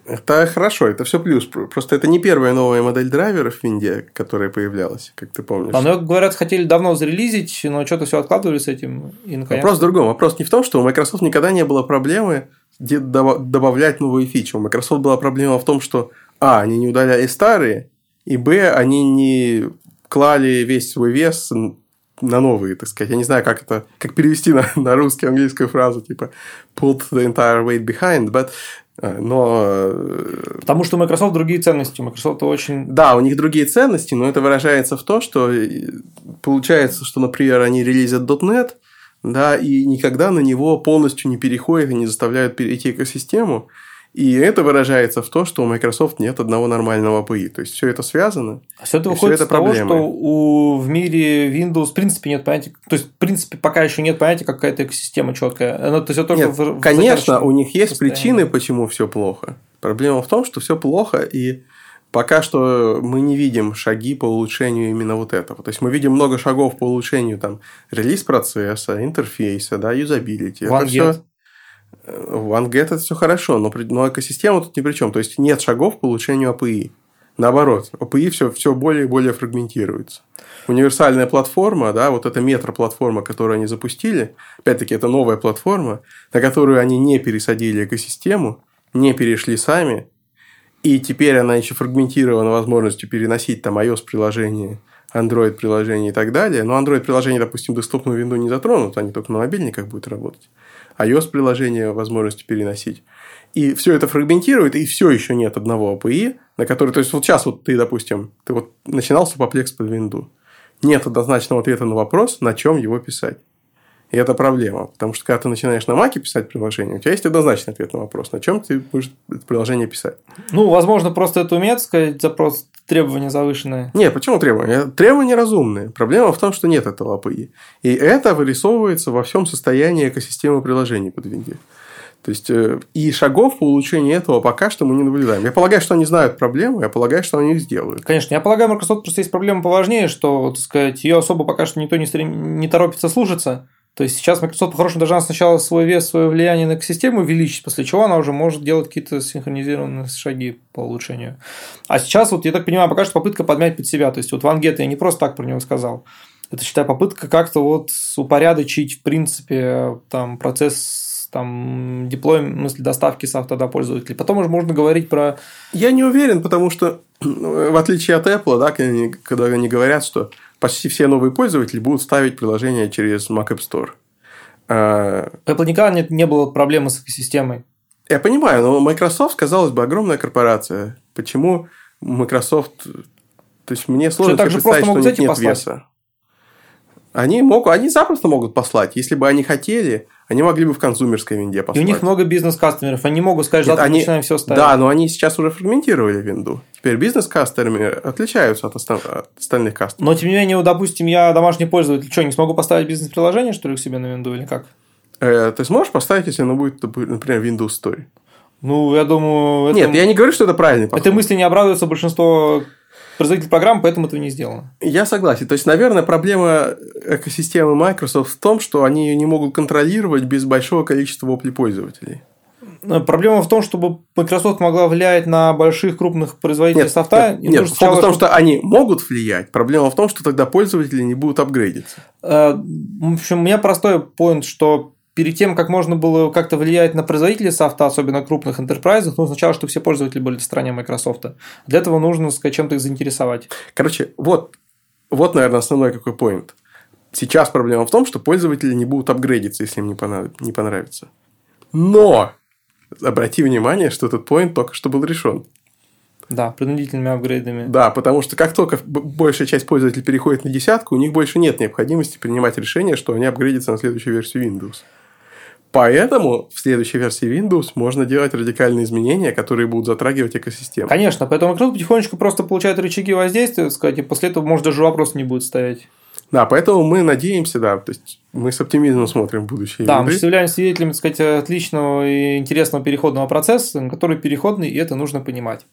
Это хорошо, это все плюс. Просто это не первая новая модель драйверов в Винде, которая появлялась, как ты помнишь. Но, говорят, хотели давно зарелизить, но что-то все откладывали с этим. И наконец... Вопрос в другом. Вопрос не в том, что у Microsoft никогда не было проблемы добавлять новые фичи. У Microsoft была проблема в том, что а, они не удаляли старые, и б, они не клали весь свой вес на новые, так сказать. Я не знаю, как это, как перевести на, на русский английскую фразу, типа put the entire weight behind, but но... Э, Потому что у Microsoft другие ценности. У Microsoft очень... Да, у них другие ценности, но это выражается в том, что э, получается, что, например, они релизят .NET, да, и никогда на него полностью не переходят и не заставляют перейти экосистему. И это выражается в том, что у Microsoft нет одного нормального API. То есть все это связано. А все это выходит все это из проблемы. того, что у, в мире Windows в принципе нет понятия. То есть, в принципе, пока еще нет понятия, какая-то экосистема четкая. Ну, то есть, только нет, в, конечно, у них есть причины, почему все плохо. Проблема в том, что все плохо, и пока что мы не видим шаги по улучшению именно вот этого. То есть мы видим много шагов по улучшению там релиз процесса, интерфейса, да, юзабилити. Это все OneGet это все хорошо, но, но экосистема тут ни при чем. То есть нет шагов по улучшению API. Наоборот, API все, все более и более фрагментируется. Универсальная платформа, да, вот эта метро-платформа, которую они запустили, опять-таки, это новая платформа, на которую они не пересадили экосистему, не перешли сами, и теперь она еще фрагментирована возможностью переносить там iOS-приложение, Android-приложение и так далее. Но Android-приложение, допустим, доступную винду не затронут, они только на мобильниках будут работать iOS-приложение возможностью переносить. И все это фрагментирует, и все еще нет одного API, на который... То есть, вот сейчас вот ты, допустим, ты вот начинал супоплекс под винду. Нет однозначного ответа на вопрос, на чем его писать. И это проблема, потому что когда ты начинаешь на Маке писать приложение, у тебя есть однозначный ответ на вопрос, на чем ты будешь это приложение писать. Ну, возможно, просто это умеет сказать запрос требования завышенные. Нет, почему требования? Требования разумные. Проблема в том, что нет этого API. И это вырисовывается во всем состоянии экосистемы приложений под Винде. То есть, э, и шагов по улучшению этого пока что мы не наблюдаем. Я полагаю, что они знают проблему, я полагаю, что они их сделают. Конечно, я полагаю, Microsoft просто есть проблема поважнее, что, так сказать, ее особо пока что никто не, не торопится слушаться. То есть сейчас Microsoft, по-хорошему, должна сначала свой вес, свое влияние на экосистему увеличить, после чего она уже может делать какие-то синхронизированные шаги по улучшению. А сейчас, вот я так понимаю, пока что попытка подмять под себя. То есть вот Ван я не просто так про него сказал. Это, считай, попытка как-то вот упорядочить, в принципе, там, процесс там, диплой, в смысле, доставки софта до пользователей. Потом уже можно говорить про... Я не уверен, потому что, в отличие от Apple, да, когда они говорят, что почти все новые пользователи будут ставить приложение через Mac App Store. А, Apple никогда не, не было проблемы с экосистемой. Я понимаю, но Microsoft, казалось бы, огромная корпорация. Почему Microsoft... То есть, мне сложно что, себе представить, что нет, нет веса. Они, могут, они запросто могут послать. Если бы они хотели, они могли бы в консумерской винде послать. И у них много бизнес-кастомеров. Они могут сказать, завтра они... начинаем все ставить. Да, но они сейчас уже фрагментировали винду. Теперь бизнес-кастомеры отличаются от, остав... от остальных кастомеров. Но, тем не менее, допустим, я домашний пользователь, что, не смогу поставить бизнес-приложение, что ли, к себе на винду или как? Э, ты сможешь поставить, если оно будет, например, Windows Store? Ну, я думаю... Нет, я не говорю, что это правильный подход. Этой мысли не обрадуется большинство производитель программ, поэтому этого не сделано. Я согласен. То есть, наверное, проблема экосистемы Microsoft в том, что они ее не могут контролировать без большого количества вопли пользователей. Проблема в том, чтобы Microsoft могла влиять на больших крупных производителей нет, софта. Нет, нет фокус в том, что они могут влиять. Проблема в том, что тогда пользователи не будут апгрейдиться. Э, в общем, у меня простой поинт, что перед тем, как можно было как-то влиять на производителей софта, особенно крупных интерпрайзов, ну, сначала, чтобы все пользователи были в стороне Microsoft. Для этого нужно, сказать, чем-то их заинтересовать. Короче, вот, вот, наверное, основной какой поинт. Сейчас проблема в том, что пользователи не будут апгрейдиться, если им не, понрав... не понравится. Но! Обрати внимание, что этот поинт только что был решен. Да, принудительными апгрейдами. Да, потому что как только большая часть пользователей переходит на десятку, у них больше нет необходимости принимать решение, что они апгрейдятся на следующую версию Windows. Поэтому в следующей версии Windows можно делать радикальные изменения, которые будут затрагивать экосистему. Конечно, поэтому Microsoft потихонечку просто получает рычаги воздействия, сказать, и после этого, может, даже вопрос не будет стоять. Да, поэтому мы надеемся, да, то есть мы с оптимизмом смотрим в будущее. Да, мы являемся свидетелями, так сказать, отличного и интересного переходного процесса, который переходный, и это нужно понимать.